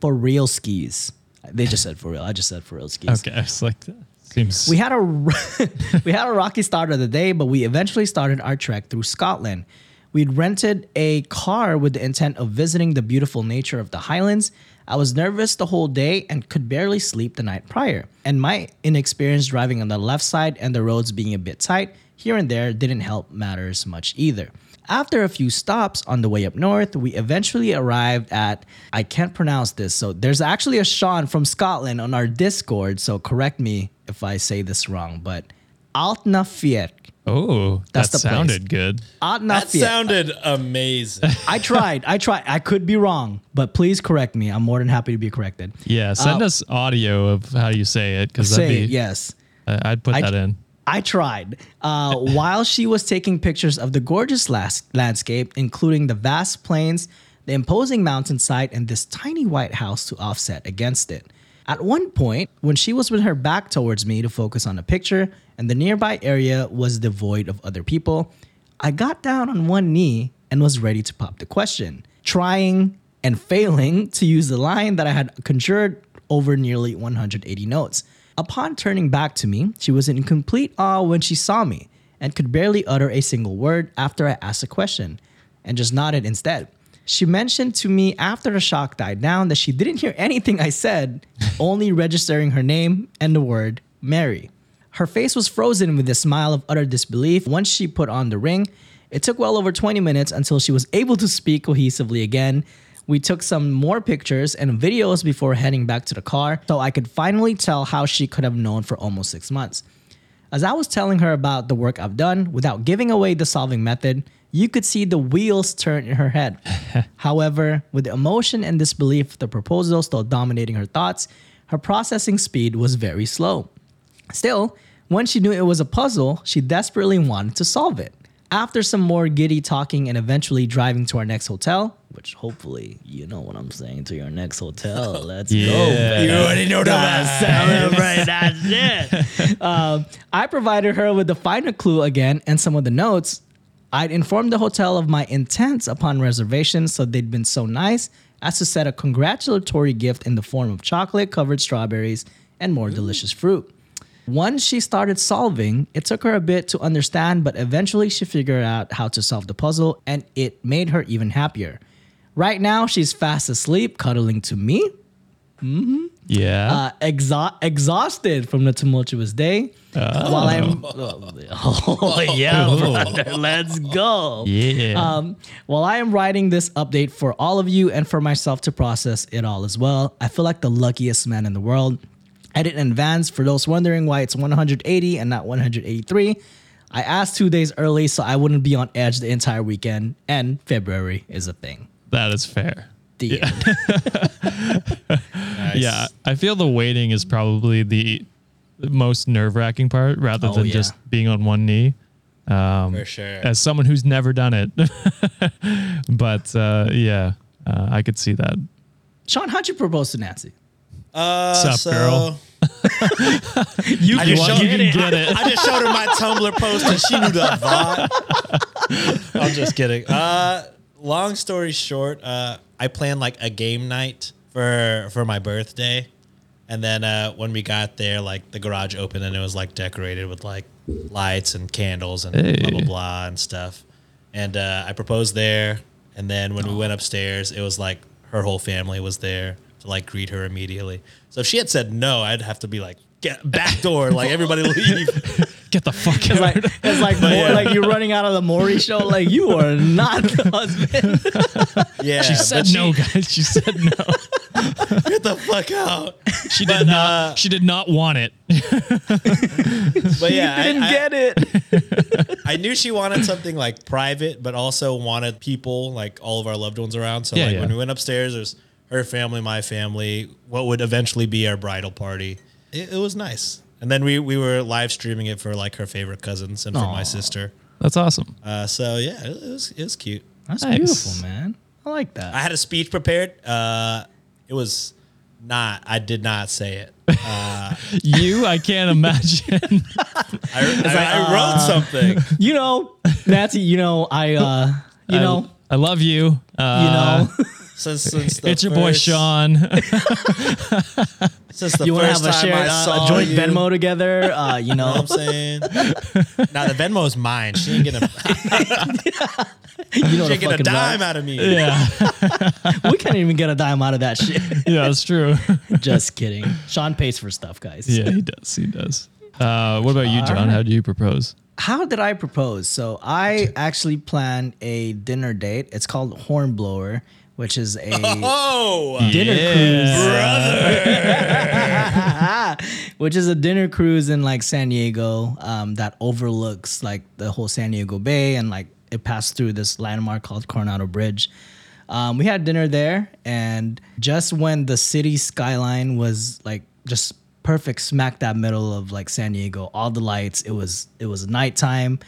for real skis. They just said for real. I just said for real skis. okay. It's like, that seems. We had a [LAUGHS] we had a rocky start of the day, but we eventually started our trek through Scotland. We'd rented a car with the intent of visiting the beautiful nature of the Highlands. I was nervous the whole day and could barely sleep the night prior. And my inexperience driving on the left side and the roads being a bit tight here and there didn't help matters much either. After a few stops on the way up north, we eventually arrived at I can't pronounce this. So there's actually a Sean from Scotland on our Discord, so correct me if I say this wrong, but Altnafeadh. oh, That's that the place. sounded good. That sounded amazing. [LAUGHS] I tried. I tried. I could be wrong, but please correct me. I'm more than happy to be corrected. Yeah. Send Uh, us audio of how you say it because that'd Say be. it, yes. I- I'd put I- that in. I tried. Uh, [LAUGHS] while she was taking pictures of the gorgeous las- landscape, including the vast plains, the imposing mountainside, and this tiny white house to offset against it. At one point, when she was with her back towards me to focus on a picture, and the nearby area was devoid of other people, I got down on one knee and was ready to pop the question, trying and failing to use the line that I had conjured over nearly 180 notes. Upon turning back to me, she was in complete awe when she saw me and could barely utter a single word after I asked a question and just nodded instead. She mentioned to me after the shock died down that she didn't hear anything I said, [LAUGHS] only registering her name and the word Mary. Her face was frozen with a smile of utter disbelief once she put on the ring. It took well over 20 minutes until she was able to speak cohesively again. We took some more pictures and videos before heading back to the car so I could finally tell how she could have known for almost six months. As I was telling her about the work I've done without giving away the solving method, you could see the wheels turn in her head. [LAUGHS] However, with the emotion and disbelief of the proposal still dominating her thoughts, her processing speed was very slow. Still, when she knew it was a puzzle, she desperately wanted to solve it. After some more giddy talking and eventually driving to our next hotel, which hopefully you know what I'm saying to your next hotel. [LAUGHS] Let's go. Yeah. baby. You already know Gotta celebrate that [LAUGHS] shit. um, I provided her with the final clue again and some of the notes. I'd informed the hotel of my intents upon reservation, so they'd been so nice as to set a congratulatory gift in the form of chocolate covered strawberries and more delicious fruit. Once she started solving, it took her a bit to understand, but eventually she figured out how to solve the puzzle and it made her even happier. Right now, she's fast asleep, cuddling to me, Yeah. uh, exa- exhausted from the tumultuous day. While I'm, [LAUGHS] oh, yeah, brother, let's go. yeah. Um, while I am writing this update for all of you and for myself to process it all as well, I feel like the luckiest man in the world. Edit in advance for those wondering why it's 180 and not 183. I asked two days early so I wouldn't be on edge the entire weekend, and February is a thing. that is fair. The end. [LAUGHS] Nice. Yeah. I feel the waiting is probably the most nerve wracking part rather Oh, than yeah. just being on one knee. Um, For sure. As someone who's never done it. [LAUGHS] but uh, yeah, uh, I could see that. Sean, how'd you propose to Nancy? Uh, Sup, so girl? [LAUGHS] You I just want- showed you didn't get it. I just showed her my Tumblr post and she knew the vibe. I'm just kidding. Uh, long story short, uh, I planned like a game night for for my birthday, and then uh, when we got there, like the garage opened and it was like decorated with like lights and candles and blah blah blah and stuff. And uh, I proposed there, and then when we went upstairs, it was like her whole family was there to like greet her immediately. So if she had said no, I'd have to be like, get back door, like everybody leave. [LAUGHS] Get the fuck out. like it's like more, like you're running out of the Maury show. Like you are not the husband. [LAUGHS] Yeah, she said but no, guys. She said no. [LAUGHS] Get the fuck out. She did But, not. uh, she did not want it. But yeah, I, Didn't I- get it. I knew she wanted something like private, but also wanted people like all of our loved ones around. So Yeah, like yeah. when we went upstairs, there's her family, my family, what would eventually be our bridal party. It, it was nice. And then we we were live streaming it for like her favorite cousins and for my sister. That's awesome. Uh, so yeah, it, it was it was cute. That's Nice. beautiful, man. I like that. I had a speech prepared. Uh, it was not. I did not say it. Uh, [LAUGHS] You, I can't imagine. [LAUGHS] I, I, I wrote something. [LAUGHS] you know, Nancy. You know, I. uh You know. I, I love you. You Uh, know. Since, [LAUGHS] since the it's your boy first- Sean. [LAUGHS] [LAUGHS] Since the you want to first have a time shared I uh, saw a joint you. Venmo together. Uh, you You know know. what I'm saying? now the Venmo's mine. She ain't gonna, you know she the ain't get a fucking dime vibes. out of me. yeah, We can't even get a dime out of that shit. yeah, that's true. Just kidding. Sean pays for stuff, guys. Yeah, he does. He does. Uh, what about you, John? How do you propose? How did I propose? So I actually planned a dinner date. It's called Hornblower, which is a Oh, dinner Yeah. cruise, [LAUGHS] which is a dinner cruise in like San Diego um, that overlooks like the whole San Diego Bay and like it passed through this landmark called Coronado Bridge. Um, we had dinner there, and just when the city skyline was like just perfect, smack that middle of like San Diego, all the lights. It was it was nighttime.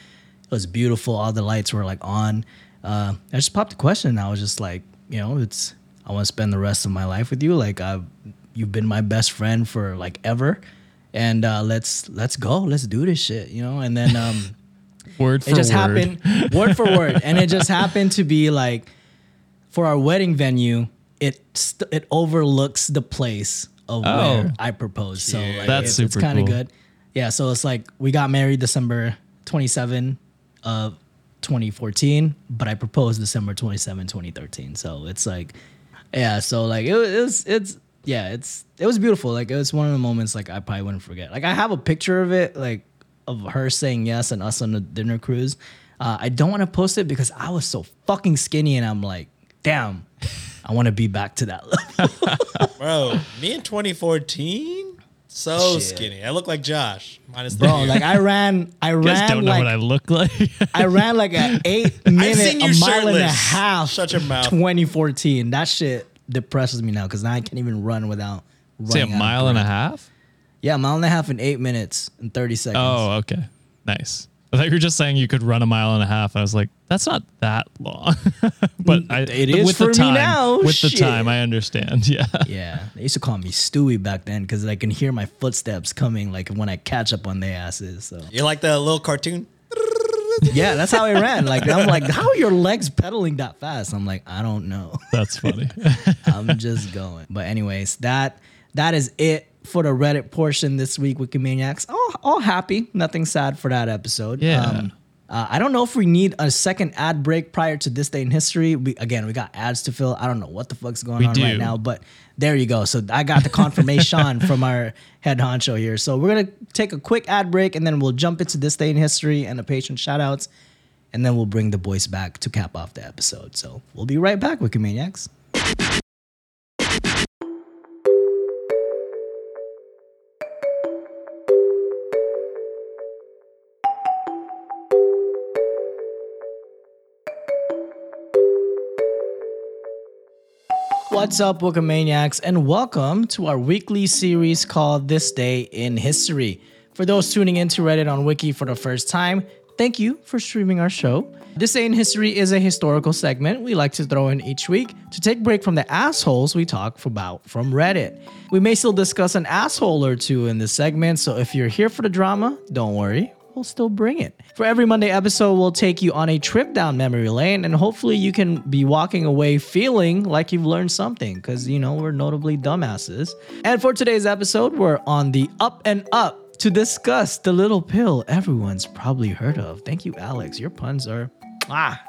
It was beautiful. All the lights were like on. Uh, I just popped a question. And I was just like, you know, it's I want to spend the rest of my life with you. Like I've you've been my best friend for like ever, and uh, let's let's go. Let's do this shit. You know. And then [LAUGHS] um, Word for it just word. happened word for word, and it just happened to be like for our wedding venue. It st- it overlooks the place of Oh. where I proposed. So like, That's it's, it's super kind of cool. good. Yeah. So it's like we got married December twenty seven of 2014, but I proposed December 27, 2013. So it's like, yeah. So like it, was- it was it's yeah it's it was beautiful. Like it was one of the moments like I probably wouldn't forget. Like I have a picture of it like of her saying yes and us on the dinner cruise. Uh, I don't want to post it because I was so fucking skinny and I'm like, damn, I want to be back to that [LAUGHS] level. bro, me in 2014. So Shit. skinny. I look like Josh. Minus Bro, beard. like I ran, I You guys ran don't know like what I look like. I ran like an [LAUGHS] eight minute, seen you a mile and a shirtless. half. Shut your mouth. 2014. That shit depresses me now because now I can't even run without. Say a out of mile and a breath. half. Yeah, a mile and a half in eight minutes and 30 seconds. Oh, okay, nice. I thought you were just saying you could run a mile and a half. I was like, that's not that long. [LAUGHS] but I, It is with for the me time, now, With the time, I understand. [LAUGHS] Yeah. Yeah, they used to call me Stewie back then because I can hear my footsteps coming like when I catch up on their asses. So you like the little cartoon? [LAUGHS] yeah, that's how I ran. Like I'm like, how are your legs pedaling that fast? I'm like, I don't know. That's funny. I'm just going. But anyways, that that is it for the Reddit portion this week, Wikimaniacs. All, all happy, nothing sad for that episode. Yeah. uh, I don't know if we need a second ad break prior to this day in history. We, again, we got ads to fill. I don't know what the fuck's going We on right now, but there you go. So I got the confirmation [LAUGHS] from our head honcho here. So we're gonna take a quick ad break and then we'll jump into this day in history and the patron shout outs. And then we'll bring the boys back to cap off the episode. So we'll be right back, Wikimaniacs. What's up, Wikimaniacs, and welcome to our weekly series called This Day in History. For those tuning into Reddit on Wiki for the first time, thank you for streaming our show. This Day in History is a historical segment we like to throw in each week to take break from the assholes we talk about from Reddit. We may still discuss an asshole or two in this segment, so if you're here for the drama, don't worry, we'll still bring it. For every Monday episode, we'll take you on a trip down memory lane, and hopefully, you can be walking away feeling like you've learned something because, you know, we're notably dumbasses. And for today's episode, we're on the up and up to discuss the little pill everyone's probably heard of. Thank you, Alex. Your puns are ah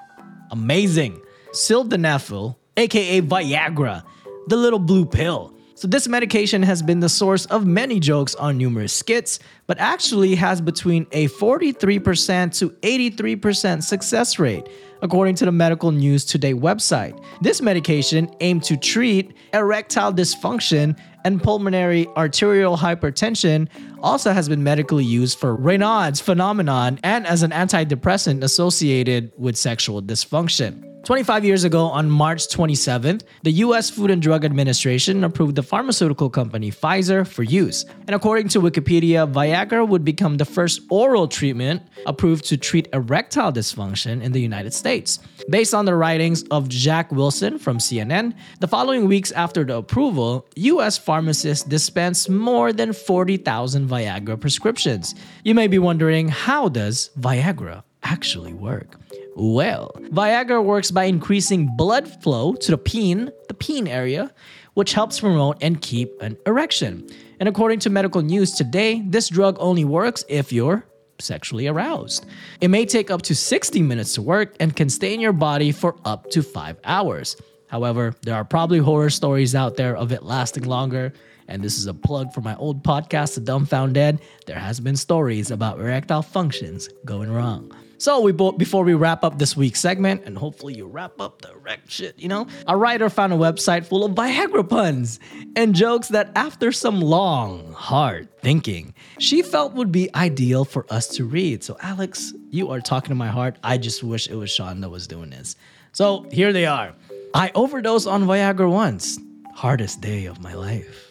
amazing. Sildenafil, aka Viagra, the little blue pill. So this medication has been the source of many jokes on numerous skits, but actually has between a 43% to 83% success rate, according to the Medical News Today website. This medication aimed to treat erectile dysfunction and pulmonary arterial hypertension also has been medically used for Raynaud's phenomenon and as an antidepressant associated with sexual dysfunction. 25 years ago, on March 27th, the US Food and Drug Administration approved the pharmaceutical company Pfizer for use. And according to Wikipedia, Viagra would become the first oral treatment approved to treat erectile dysfunction in the United States. Based on the writings of Jacque Wilson from CNN, the following weeks after the approval, US pharmacists dispensed more than 40,000 Viagra prescriptions. You may be wondering, how does Viagra actually work? Well, Viagra works by increasing blood flow to the peen, the peen area, which helps promote and keep an erection. And according to medical news today, this drug only works if you're sexually aroused. It may take up to 60 minutes to work and can stay in your body for up to 5 hours. However, there are probably horror stories out there of it lasting longer. And this is a plug for my old podcast, The Dumbfounded. There has been stories about erectile functions going wrong. So we bo- before we wrap up this week's segment, and hopefully you wrap up the wreck shit, you know, a writer found a website full of Viagra puns and jokes that after some long, hard thinking, she felt would be ideal for us to read. So Alex, you are talking to my heart. I just wish it was Sean that was doing this. So here they are. I overdosed on Viagra once. Hardest day of my life.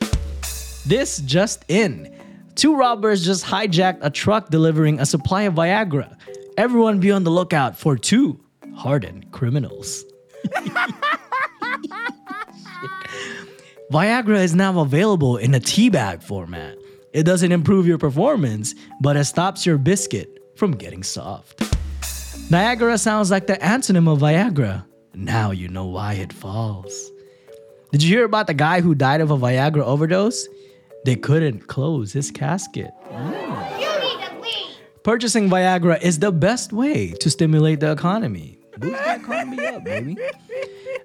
This just in. Two robbers just hijacked a truck delivering a supply of Viagra. Everyone be on the lookout for two hardened criminals. [LAUGHS] Viagra is now available in a teabag format. It doesn't improve your performance, but it stops your biscuit from getting soft. Niagara sounds like the antonym of Viagra. Now you know why it falls. Did you hear about the guy who died of a Viagra overdose? They couldn't close his casket. Mm. Purchasing Viagra is the best way to stimulate the economy. Boost the economy up, baby.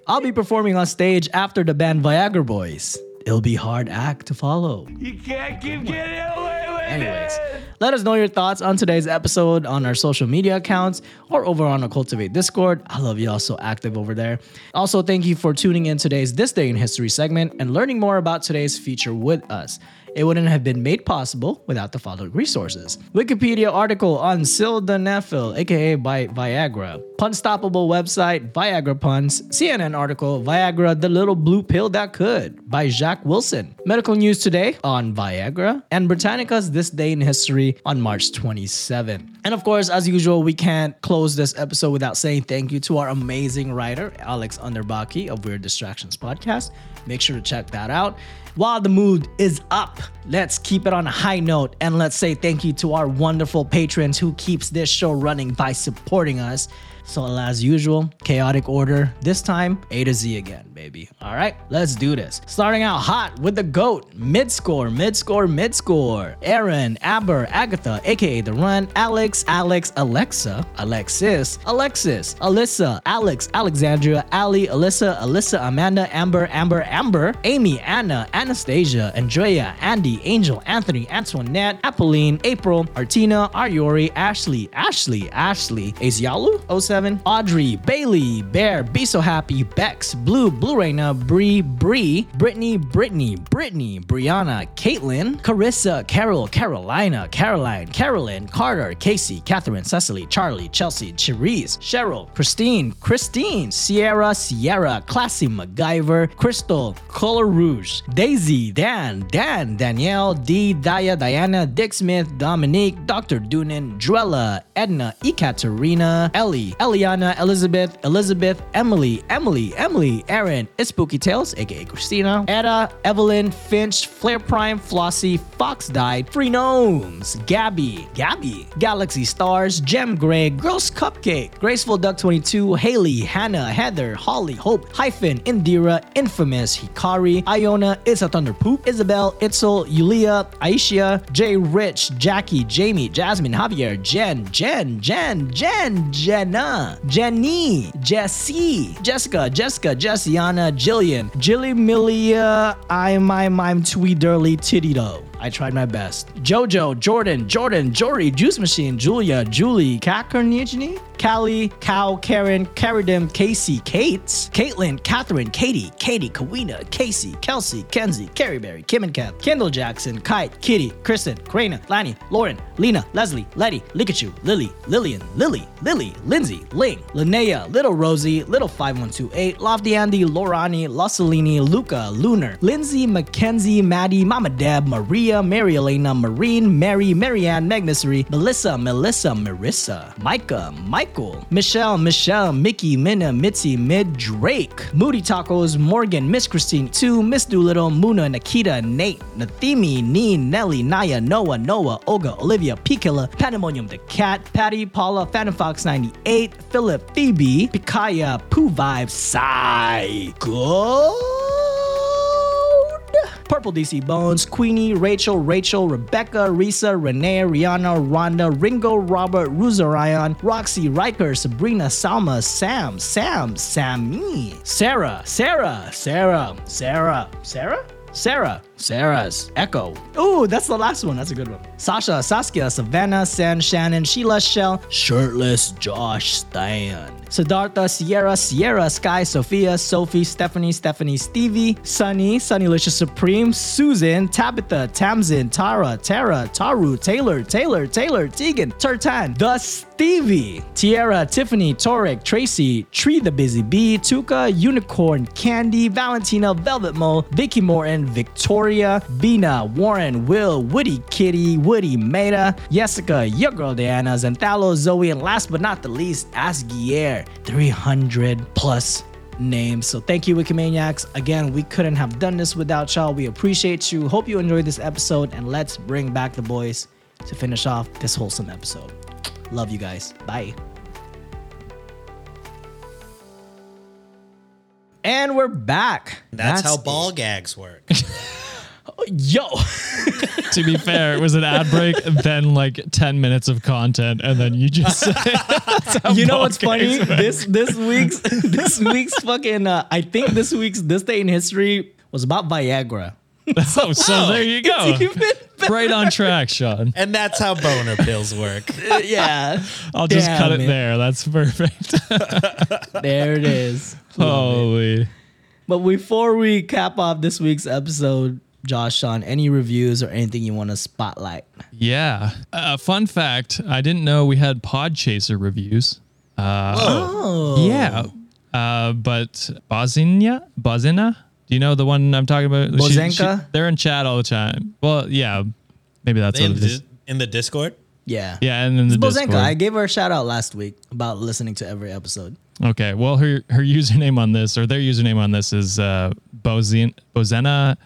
I'll be performing on stage after the band Viagra Boys. It'll be hard act to follow. You can't keep getting away with Anyways, it. let us know your thoughts on today's episode on our social media accounts or over on our Cultiv8 Discord. I love y'all so active over there. Also, thank you for tuning in today's This Day in History segment and learning more about today's feature with us. It wouldn't have been made possible without the following resources. Wikipedia article on sildenafil, aka Vi- Viagra. Punstoppable website, Viagra Puns. CNN article, Viagra, the little blue pill that could, by Jacque Wilson. Medical news today on Viagra. And Britannica's This Day in History on March 27. And of course, as usual, we can't close this episode without saying thank you to our amazing writer, Alex Underbaki of Weird Distractions Podcast. Make sure to check that out. While the mood is up, let's keep it on a high note and let's say thank you to our wonderful patrons who keeps this show running by supporting us. So as usual, chaotic order. This time, A to Z again, baby. All right, let's do this. Starting out hot with the GOAT, mid score, mid score, mid score. Aaron, Aber, Agatha, aka The Run, Alex, Alex, Alexa, Alexis, Alexis, Alyssa, Alex, Alexandria, Ali, Alyssa, Alyssa, Amanda, Amber, Amber, Amber, Amy, Anna, Anastasia, Andrea, Andy, Angel, Anthony, Antoinette, Apolline, April, Artina, Ariori, Ashley, Ashley, Ashley, Asialu, 07, Audrey, Bailey, Bear, Be So Happy, Bex, Blue, Blue Raina, Bree, Bree, Brittany, Brittany, Brittany, Brianna, Caitlin, Carissa, Carol, Carolina, Caroline, Carolyn, Carter, Casey, Catherine, Cecily, Charlie, Chelsea, Cherise, Cheryl, Christine, Christine, Sierra, Sierra, Classy MacGyver, Crystal, Color Rouge, Daisy, Dan, Dan, Danielle, D, Daya, Diana, Dick Smith, Dominique, Dr. Doonan, Druella, Edna, Ekaterina, Ellie, Eliana, Elizabeth, Elizabeth, Emily, Emily, Emily, Aaron, It's Spooky Tales, aka Christina, Etta, Evelyn, Finch, Flare Prime, Flossie, Fox Died, Free Gnomes, Gabby, Gabby, Galaxy Stars, Gem Gray, Girls Cupcake, Graceful Duck 22, Haley, Hannah, Heather, Holly, Hope, Hyphen, Indira, Infamous, Hikari, Iona, It's a Thunder Poop, Isabel, Itzel, Yulia, Aisha, Jay Rich, Jackie, Jamie, Jasmine, Javier, Jen, Jen, Jen, Jen, Jenna, Jenny, Jessie, Jessica, Jessica, Jessiana, Jillian, Jilly Milia, I'm, I'm, I'm. I tried my best. Jojo, Jordan, Jordan, Jory, Juice Machine, Julia, Julie, Kakarnichny, Callie, Cow, Karen, Caridim, Casey, Kates, Caitlin, Catherine, Katie, Katie, Kawina, Casey, Kelsey, Kenzie, Carrie Berry, Kim and Kev, Kendall Jackson, Kite, Kitty, Kristen, Krana, Lanny, Lauren, Lena, Leslie, Letty, Likachu, Lily, Lillian, Lily, Lily, Lindsay, Ling, Linnea, Little Rosie, Little 5128, Lofty Andy, Lorani, Lossalini, Luca, Lunar, Lindsay, Mackenzie, Maddie, Mama Deb, Maria, Mary Elena, Marine, Mary, Marianne, Magnusery, Melissa, Melissa, Marissa, Micah, Michael, Michelle, Michelle, Mickey, Minna, Mitzi, Mid, Drake, Moody Tacos, Morgan, Miss Christine, 2, Miss Doolittle, Muna, Nikita, Nate, Nathimi, Neen, Nelly, Naya, Noah, Noah, Olga, Olivia, P Pandemonium the Cat, Patty, Paula, Phantom Fox 98, Philip, Phoebe, Pikaya, Pooh Vibes, Psycho. Purple DC Bones, Queenie, Rachel, Rachel, Rebecca, Risa, Renee, Rihanna, Rhonda, Ringo, Robert, Ruzarayan, Roxy, Riker, Sabrina, Salma, Sam, Sam, Sammy, Sarah, Sarah, Sarah, Sarah, Sarah? Sarah, Sarah's Echo. Ooh, that's the last one. That's a good one. Sasha, Saskia, Savannah, San, Shannon, Sheila, Shell, Shirtless, Josh, Stan. Siddhartha, Sierra, Sierra, Sky, Sophia, Sophie, Stephanie, Stephanie, Stevie, Sunny, Sunnylicious Supreme, Susan, Tabitha, Tamsin, Tara, Tara, Taru, Taylor, Taylor, Taylor, Tegan, Turtan, The Stevie, Tierra, Tiffany, Torek, Tracy, Tree the Busy Bee, Tuka, Unicorn, Candy, Valentina, Velvet Mo, Vicky Morton, Victoria, Bina, Warren, Will, Woody, Kitty, Woody, Maida, Jessica, your girl Diana, Zenthalo, Zoe, and last but not the least, Asgier. 300 plus names. So thank you, Wikimaniacs. Again, we couldn't have done this without y'all. We appreciate you. Hope you enjoyed this episode, and let's bring back the boys to finish off this wholesome episode. Love you guys. Bye. And we're back. That's, how ball gags work. [LAUGHS] Yo. [LAUGHS] to be fair, it was an ad break, then like 10 minutes of content, and then you just [LAUGHS] say, [LAUGHS] you know what's funny? This this week's this week's fucking uh, I think this week's this day in history was about Viagra. oh, so there you go. It's even better. Right on track, Sean. and that's how boner pills work. yeah. I'll just Damn cut it it. there. That's perfect. There it is. Holy. But before we cap off this week's episode, Josh, Sean, any reviews or anything you want to spotlight? Yeah. Uh, fun fact: I didn't know we had Podchaser reviews. Uh, Oh, Yeah. Uh, but Bozina, Bozina, do you know the one I'm talking about? She- she- Bozenka? they're in chat all the time. Well, yeah, maybe that's in, what it is. the, in the Discord. yeah, Yeah, and in the Bozenka. Discord. I gave her a shout out last week about listening to every episode. Okay. Well, her her [LAUGHS] username on this or their username on this is uh, Bozin, Bozena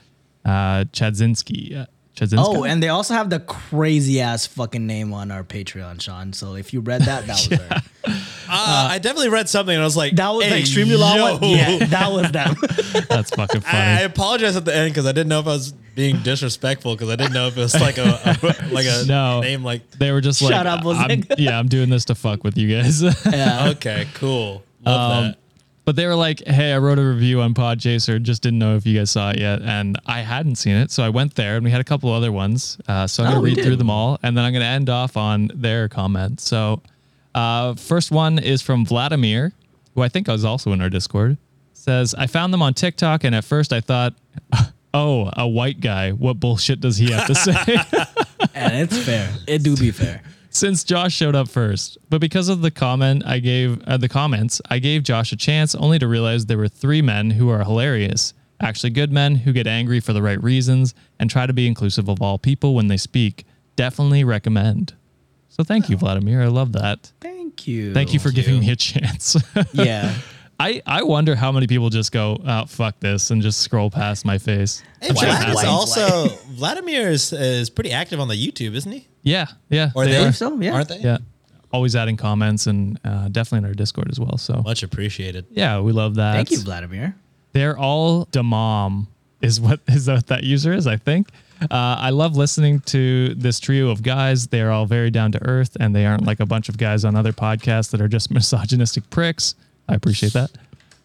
uh, Chadzinski. Uh, Chadzinska? Oh, and they also have the crazy ass fucking name on our Patreon, Sean. So if you read that, that [LAUGHS] was her. Uh, I definitely read something and I was like, That was the hey, extremely long yo. one. Yeah, [LAUGHS] that was them. [LAUGHS] that's fucking funny. I, I apologize at the end because I didn't know if I was being disrespectful because I didn't know if it was like a, a like a No. name like. they were just Shut like, up, I'm, yeah, I'm doing this to fuck with you guys. yeah. Okay, cool. Love Um, that. But they were like, "Hey, I wrote a review on Podchaser. Just didn't know if you guys saw it yet, and I hadn't seen it, so I went there, and we had a couple other ones. Uh, so I'm Oh, gonna we read through them all, and then I'm gonna end off on their comment. So, uh, first one is from Vladimir, who I think was also in our Discord. Says, "I found them on TikTok, and at first I thought." [LAUGHS] Oh, a white guy. What bullshit does he have to [LAUGHS] say? And it's fair. It do be fair. Since Josh showed up first. But because of the comment I gave, uh, the comments, I gave Josh a chance only to realize there were three men who are hilarious. Actually, good men who get angry for the right reasons and try to be inclusive of all people when they speak. Definitely recommend. So thank you, Vladimir. I love that. Thank you. Thank you for Thank giving you. me a chance. [LAUGHS] Yeah. I, I wonder how many people just go, oh, fuck this, and just scroll past my face. Hey, sure Vlad is also Vladimir is, is pretty active on the YouTube, isn't he? Yeah, yeah. Or they they are. so, yeah. aren't they? Yeah. Always adding comments and uh, definitely in our Discord as well. So Much appreciated. yeah, we love that. Thank you, Vladimir. They're all demom is what [LAUGHS] is that that user is, I think. Uh, I love listening to this trio of guys. They are all very down to earth, and they aren't like a bunch of guys on other podcasts that are just [LAUGHS] misogynistic pricks. I appreciate that.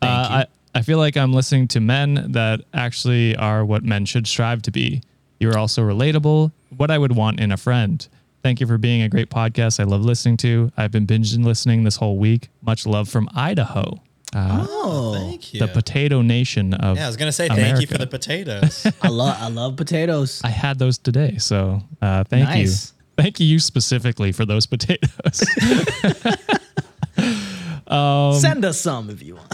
Uh, I I feel like I'm listening to men that actually are what men should strive to be. You're also relatable. What I would want in a friend. Thank you for being a great podcast. I love listening to. I've been binging listening this whole week. Much love from Idaho. Uh, Oh, Thank you. the potato nation of yeah, I was gonna say thank you for the potatoes. [LAUGHS] I love I love potatoes. I had those today, so uh, thank Nice. you. Thank you specifically for those potatoes. [LAUGHS] [LAUGHS] Um, Send us some if you want.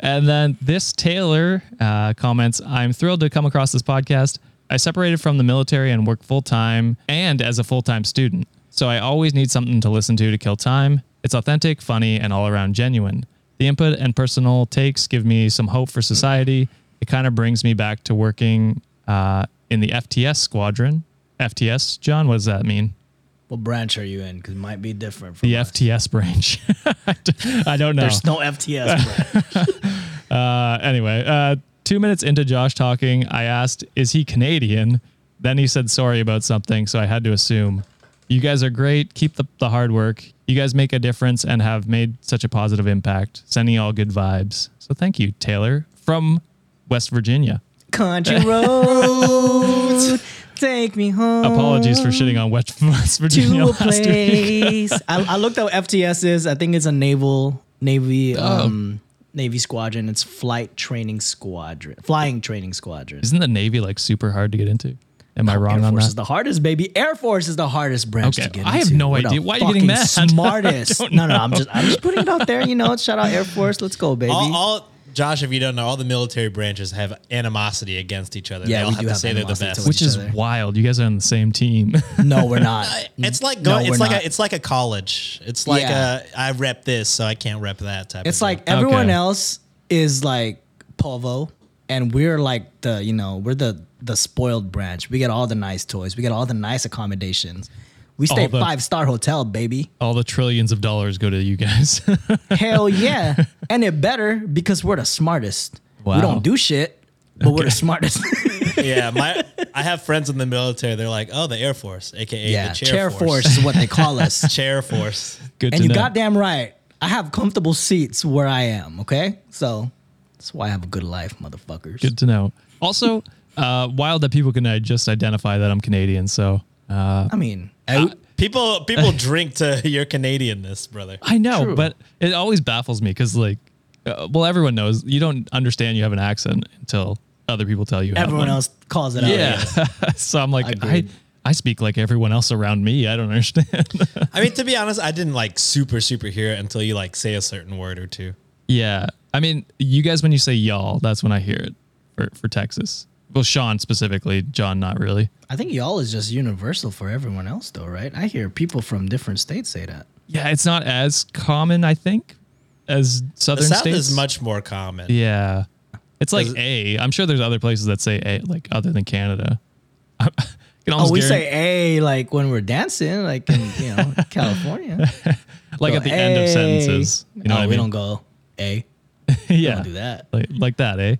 And then this Taylor uh, comments I'm thrilled to come across this podcast. I separated from the military and work full time and as a full time student. So I always need something to listen to to kill time. It's authentic, funny, and all around genuine. The input and personal takes give me some hope for society. It kind of brings me back to working uh, in the FTS squadron. FTS, John, what does that mean? What branch are you in? Because it might be different from The us. FTS branch. [LAUGHS] I don't know. There's no FTS branch. [LAUGHS] Uh, anyway, uh, two minutes into Josh talking, I asked, "Is he Canadian?" Then he said sorry about something, so I had to assume. You guys are great. Keep the, the hard work. You guys make a difference and have made such a positive impact. Sending all good vibes. So thank you, Taylor from West Virginia. Country roads, [LAUGHS] take me home. Apologies for shitting on West, West Virginia to a last week. place. [LAUGHS] I, I looked up what FTS is. I think it's a naval navy Oh. um navy squadron. It's flight training squadron, flying training squadron. Isn't the Navy like super hard to get into? Am I wrong Air on Force that? is the hardest, baby. Air Force is the hardest branch Okay, to get I have into. no We're idea. Why are you getting fucking mad? [LAUGHS] Smartest. I don't no, no, I'm just I'm just putting it out there. You know, shout out Air Force. Let's go, baby. all, all Josh, if you don't know, all the military branches have animosity against each other. Yeah, they all we have do to have say they're the animosity best. towards Which is other. wild. You guys are on the same team. [LAUGHS] no, we're not. [LAUGHS] It's like No, go, we're it's like not. a it's like a college. It's like Yeah. a I rep this, so I can't rep that type. Of thing. It's of like deal. everyone Okay. else is like Povo, and we're like the you know we're the the spoiled branch. We get all the nice toys. We get all the nice accommodations. We stay All the- five star hotel, baby. All the trillions of dollars go to you guys. [LAUGHS] Hell yeah, and it better because we're the smartest. Wow. We don't do shit, but we're the smartest. [LAUGHS] yeah, my [LAUGHS] I have friends in the military. They're like, oh, the Air Force, aka yeah, the chair, chair, force. is what they call us. chair force. Good and to you know. goddamn right. I have comfortable seats where I am. Okay, so that's why I have a good life, motherfuckers. Good to know. Also, uh, wild that people can uh, just identify that I'm Canadian. So uh, I mean, I- People people [LAUGHS] drink to your Canadianness, brother. I know, True. but it always baffles me because, like, uh, well, everyone knows you don't understand you have an accent until other people tell you. have Everyone one. else calls it out. Yeah. [LAUGHS] so I'm like, I, I speak like everyone else around me. I don't understand. I mean, to be [LAUGHS] honest, I didn't like super super hear it until you like say a certain word or two. yeah. I mean, you guys, when you say y'all, that's when I hear it for, for Texas. Well, Sean specifically, John, not really. I think y'all is just universal for everyone else, though, right? I hear people from different states say that. Yeah, it's not as common, I think, as The southern South states. is much more common. Yeah. It's like A. I'm sure there's other places that say A, like other than Canada. [LAUGHS] I can Oh, we guarantee- say "a" like when we're dancing, like in you know [LAUGHS] California. like Go, at the end of sentences. You know oh, what I we mean? don't go "a." [LAUGHS] yeah. don't do that. Like, like that, eh?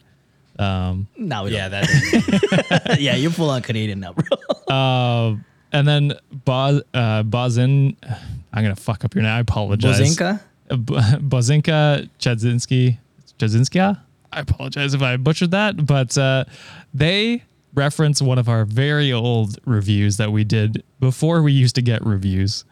No, we Yeah, don't. that. [LAUGHS] yeah, you're full on Canadian now, bro. [LAUGHS] And then Boz, uh, Bozin, [SIGHS] I'm going to fuck up your name. I apologize. Bozinka? Uh, B- [LAUGHS] Bozinka Chadzinski. Chadzinska? I apologize if I butchered that, but uh, they reference one of our very old reviews that we did before we used to get reviews.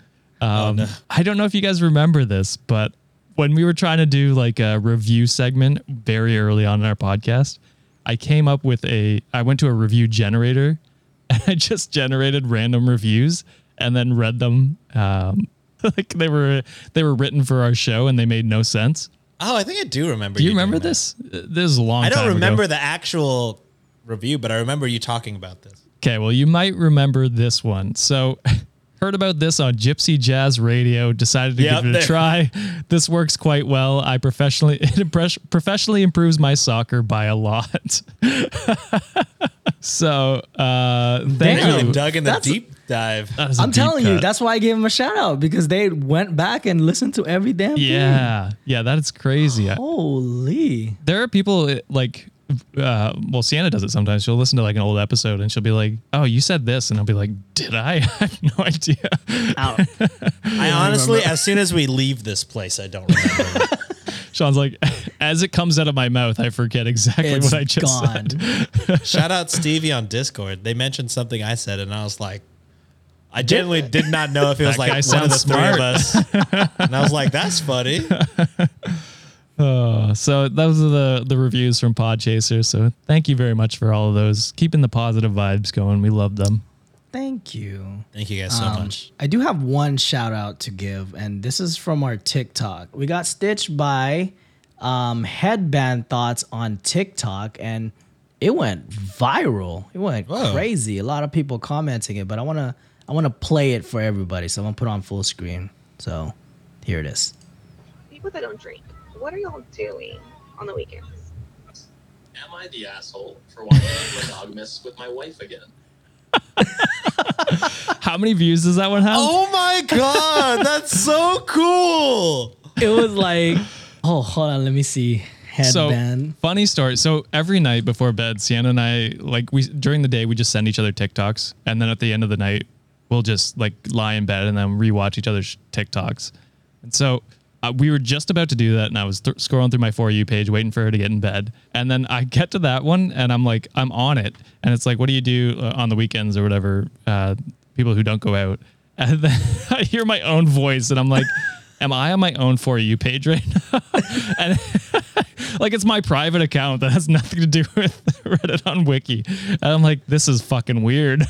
Um, no. I don't know if you guys remember this, but when we were trying to do like a review segment very early on in our podcast, I came up with a, I went to a review generator [LAUGHS] and I just generated random reviews and then read them. Um, [LAUGHS] like they were, they were written for our show and they made no sense. Oh, I think I do remember. Do you doing remember that. this? Uh, This is a long I don't ago. remember the actual review, but I remember you talking about this. Okay, well, you might remember this one. So, [LAUGHS] heard about this on Gypsy Jazz Radio. Decided to Yep, give it a there- try. This works quite well. I professionally [LAUGHS] it impress, professionally improves my soccer by a lot. [LAUGHS] so, uh, thank Damn. you. Dug in the That's- deep dive. That is a I'm deep telling you, that's why I gave them a shout out because they went back and listened to every damn thing. yeah, yeah, that is crazy. Holy. there are people like uh well sienna does it sometimes she'll listen to like an old episode and she'll be like oh you said this and i'll be like did i [LAUGHS] i have no idea Out. [LAUGHS] I honestly, as soon as we leave this place, I don't remember. [LAUGHS] sean's like as it comes out of my mouth i forget exactly It's what i just gone. said Shout out Stevie on Discord. They mentioned something I said, and I was like, I genuinely did not know if it was like one of the sounds three of us. And I was like, that's funny. Uh, so those are the the reviews from podchaser so thank you very much for all of those keeping the positive vibes going we love them Thank you. Thank you guys so Um, much. I do have one shout out to give, and this is from our TikTok. We got stitched by um, Headband Thoughts on TikTok, and it went viral. It went Whoa. crazy. A lot of people commenting it, but I wanna I wanna play it for everybody, so I'm gonna put it on full screen. So here it is. people that don't drink, what are y'all doing on the weekends? Am I the asshole for wanting to monogamous with my wife again? [LAUGHS] how many views does that one have Oh my God, that's so cool. It was like, oh, hold on, let me see. Headband. So funny story. So every night before bed, Sienna and I like we during the day we just send each other TikToks, and then at the end of the night we'll just like lie in bed and then rewatch each other's TikToks. And so uh, we were just about to do that, and I was th- scrolling through my for you page waiting for her to get in bed, and then I get to that one, and I'm like, I'm on it, and it's like, what do you do uh, on the weekends or whatever? Uh, people who don't go out, and then [LAUGHS] I hear my own voice, and I'm like. Am I on my own for you page right now? [LAUGHS] and [LAUGHS] like it's my private account that has nothing to do [LAUGHS] with Reddit on Wiki. And I'm like, this is fucking weird.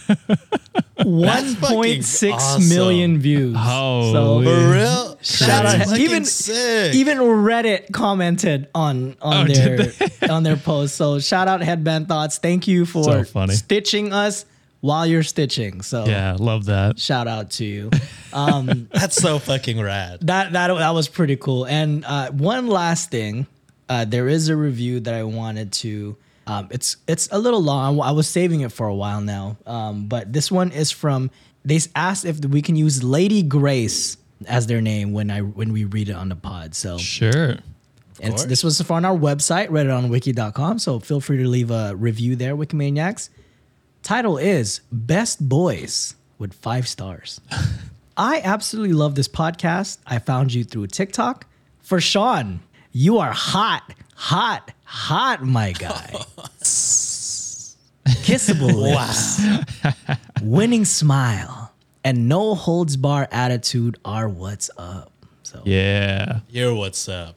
One point six million awesome. views. Holy. For real? Shout out. Even sick. even Reddit commented on on Oh, their on their post. So shout out Headband Thoughts. Thank you for So funny. stitching us while you're stitching. So yeah, love that. shout out to you. [LAUGHS] Um, That's so fucking rad. that that that was pretty cool. And uh, one last thing, uh, there is a review that I wanted to. Um, it's it's a little long. I was saving it for a while now, um, but this one is from. They asked if we can use Lady Grace as their name when I when we read it on the pod. So Sure. and this was on our website, redditonwiki.com. So feel free to leave a review there, Wikimaniacs. Title is Best Boys with five stars. [LAUGHS] I absolutely love this podcast. I found you through TikTok. For Sean, you are hot, hot, hot, my guy. [LAUGHS] Kissable lips, winning smile, and no holds bar attitude are what's up. So Yeah. You're what's up,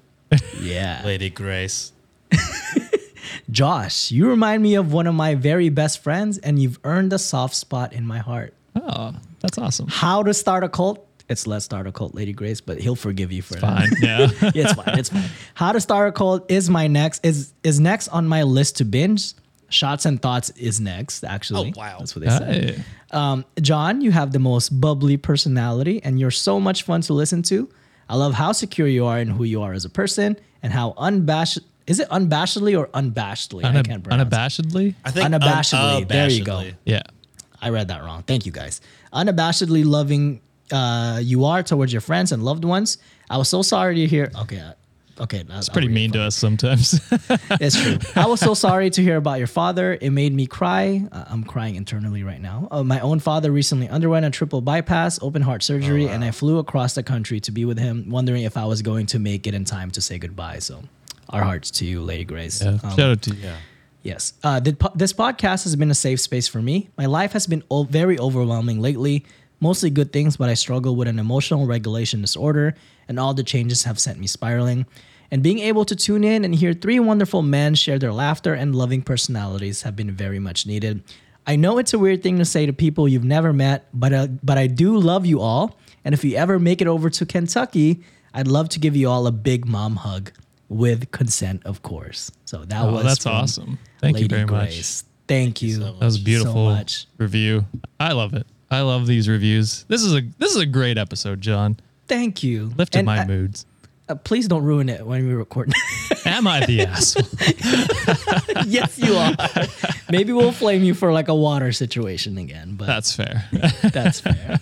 yeah. Lady Grace. [LAUGHS] Josh, you remind me of one of my very best friends, and you've earned a soft spot in my heart. Oh, that's awesome. How to start a cult? It's let's start a cult, Lady Grace, but he'll forgive you for that. Fine. [LAUGHS] Yeah. Yeah, it's fine. It's fine. How to start a cult is my next is is next on my list to binge. Shots and thoughts is next. Actually, Oh, wow. that's what they said. Um, John, you have the most bubbly personality, and you're so much fun to listen to. I love how secure you are in who you are as a person, and how unabashed is it unabashedly or unabashedly? I can't pronounce. It. Unabashedly. I think Unabashedly. There you go. Yeah. I read that wrong. Thank you guys. Unabashedly loving uh, you are towards your friends and loved ones. I was so sorry to hear. Okay, uh, okay, It's pretty mean to us sometimes. [LAUGHS] It's true. I was so sorry to hear about your father. It made me cry. Uh, I'm crying internally right now. Uh, my own father recently underwent a triple bypass, open heart surgery, and I flew across the country to be with him, wondering if I was going to make it in time to say goodbye. So, our hearts to you, Lady Grace. yeah. Um, Shout out to you. Yes. Uh, po- this podcast has been a safe space for me. My life has been o- very overwhelming lately, mostly good things, but I struggle with an emotional regulation disorder, and all the changes have sent me spiraling. And being able to tune in and hear three wonderful men share their laughter and loving personalities have been very much needed. I know it's a weird thing to say to people you've never met, but uh, but I do love you all. And if you ever make it over to Kentucky, I'd love to give you all a big mom hug with consent, of course. So that Oh, was that's awesome. Thank you Lady very much. Grace. Thank you. so much. That was a beautiful much. review. I love it. I love these reviews. This is a this is a great episode, John. Thank you. Lifted And, my uh, moods. uh, please don't ruin it when we record. [LAUGHS] Am I the asshole? [LAUGHS] yes, you are. Maybe we'll flame you for like a water situation again, but That's fair. [LAUGHS] that's fair.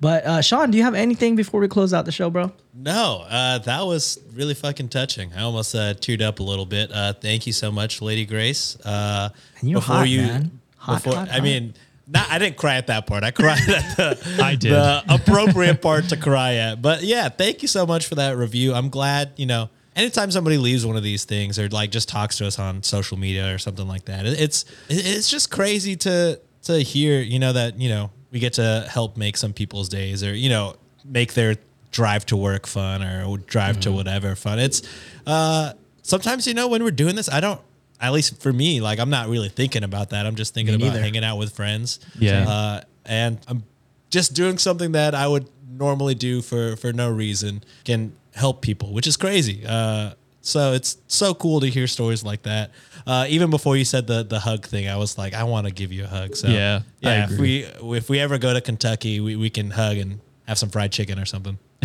But uh, Sean, do you have anything before we close out the show, bro? No, uh, that was really fucking touching. I almost uh, teared up a little bit. Uh, thank you so much, Lady Grace. Uh, And you're hot, man. Hot, before, hot, I mean, not, I didn't cry at that part. I cried at the, [LAUGHS] I did. the appropriate part to cry at. But yeah, thank you so much for that review. I'm glad, you know, anytime somebody leaves one of these things or like just talks to us on social media or something like that, it's it's just crazy to to hear, you know, that, you know, we get to help make some people's days or, you know, make their drive to work fun or drive Mm-hmm. to whatever fun. It's uh sometimes, you know, when we're doing this, I don't at least for me, like I'm not really thinking about that. I'm just thinking about hanging out with friends. Yeah. Uh, and I'm just doing something that I would normally do for for no reason can help people, which is crazy. Uh, so it's so cool to hear stories like that. Uh, even before you said the the hug thing, I was like, I want to give you a hug. So Yeah, yeah. If we if we ever go to Kentucky, we, we can hug and have some fried chicken or something. [LAUGHS]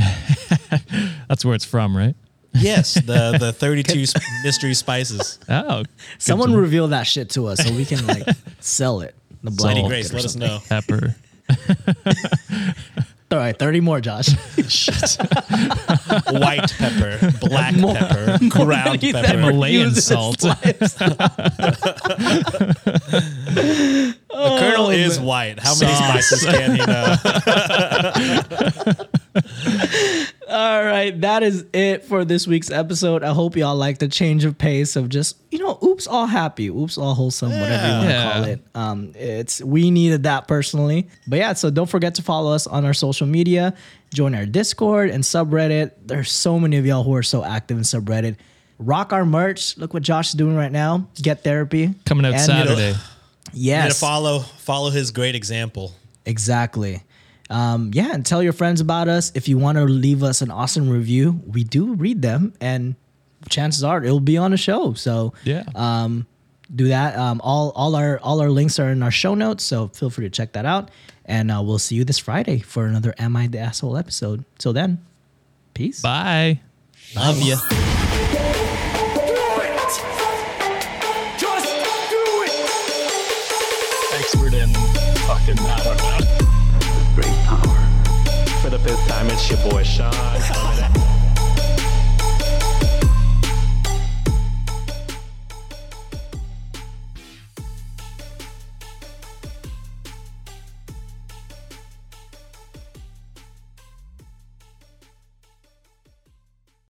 That's where it's from, right? Yes, the [LAUGHS] the 32 mystery spices. [LAUGHS] Oh, Someone to reveal that shit to us so we can like sell it. The black Lady Grace, or let us know. pepper. All right, thirty more, Josh. [LAUGHS] Shit. [LAUGHS] White pepper, black More- pepper, [LAUGHS] ground He's pepper. ever Himalayan used in his salt. The colonel is white. How many spices can he know? [LAUGHS] All right, that is it for this week's episode. I hope y'all like the change of pace of just you know, oops, all happy, oops, all wholesome, whatever you want to call it. Um, it's we needed that personally, but yeah. So don't forget to follow us on our social media, join our Discord and subreddit. There's so many of y'all who are so active in subreddit. Rock our merch. Look what Josh is doing right now. Get therapy Coming out And- Saturday. Need to Yes, follow follow his great example. Exactly. Um, yeah, and tell your friends about us. If you want to leave us an awesome review, we do read them, and chances are it'll be on the show. So Yeah. um, do that. Um, all all our all our links are in our show notes, so feel free to check that out. And uh, we'll see you this Friday for another "Am I the Asshole" episode. Till then, peace. Bye. Love you. It's your boy Sean.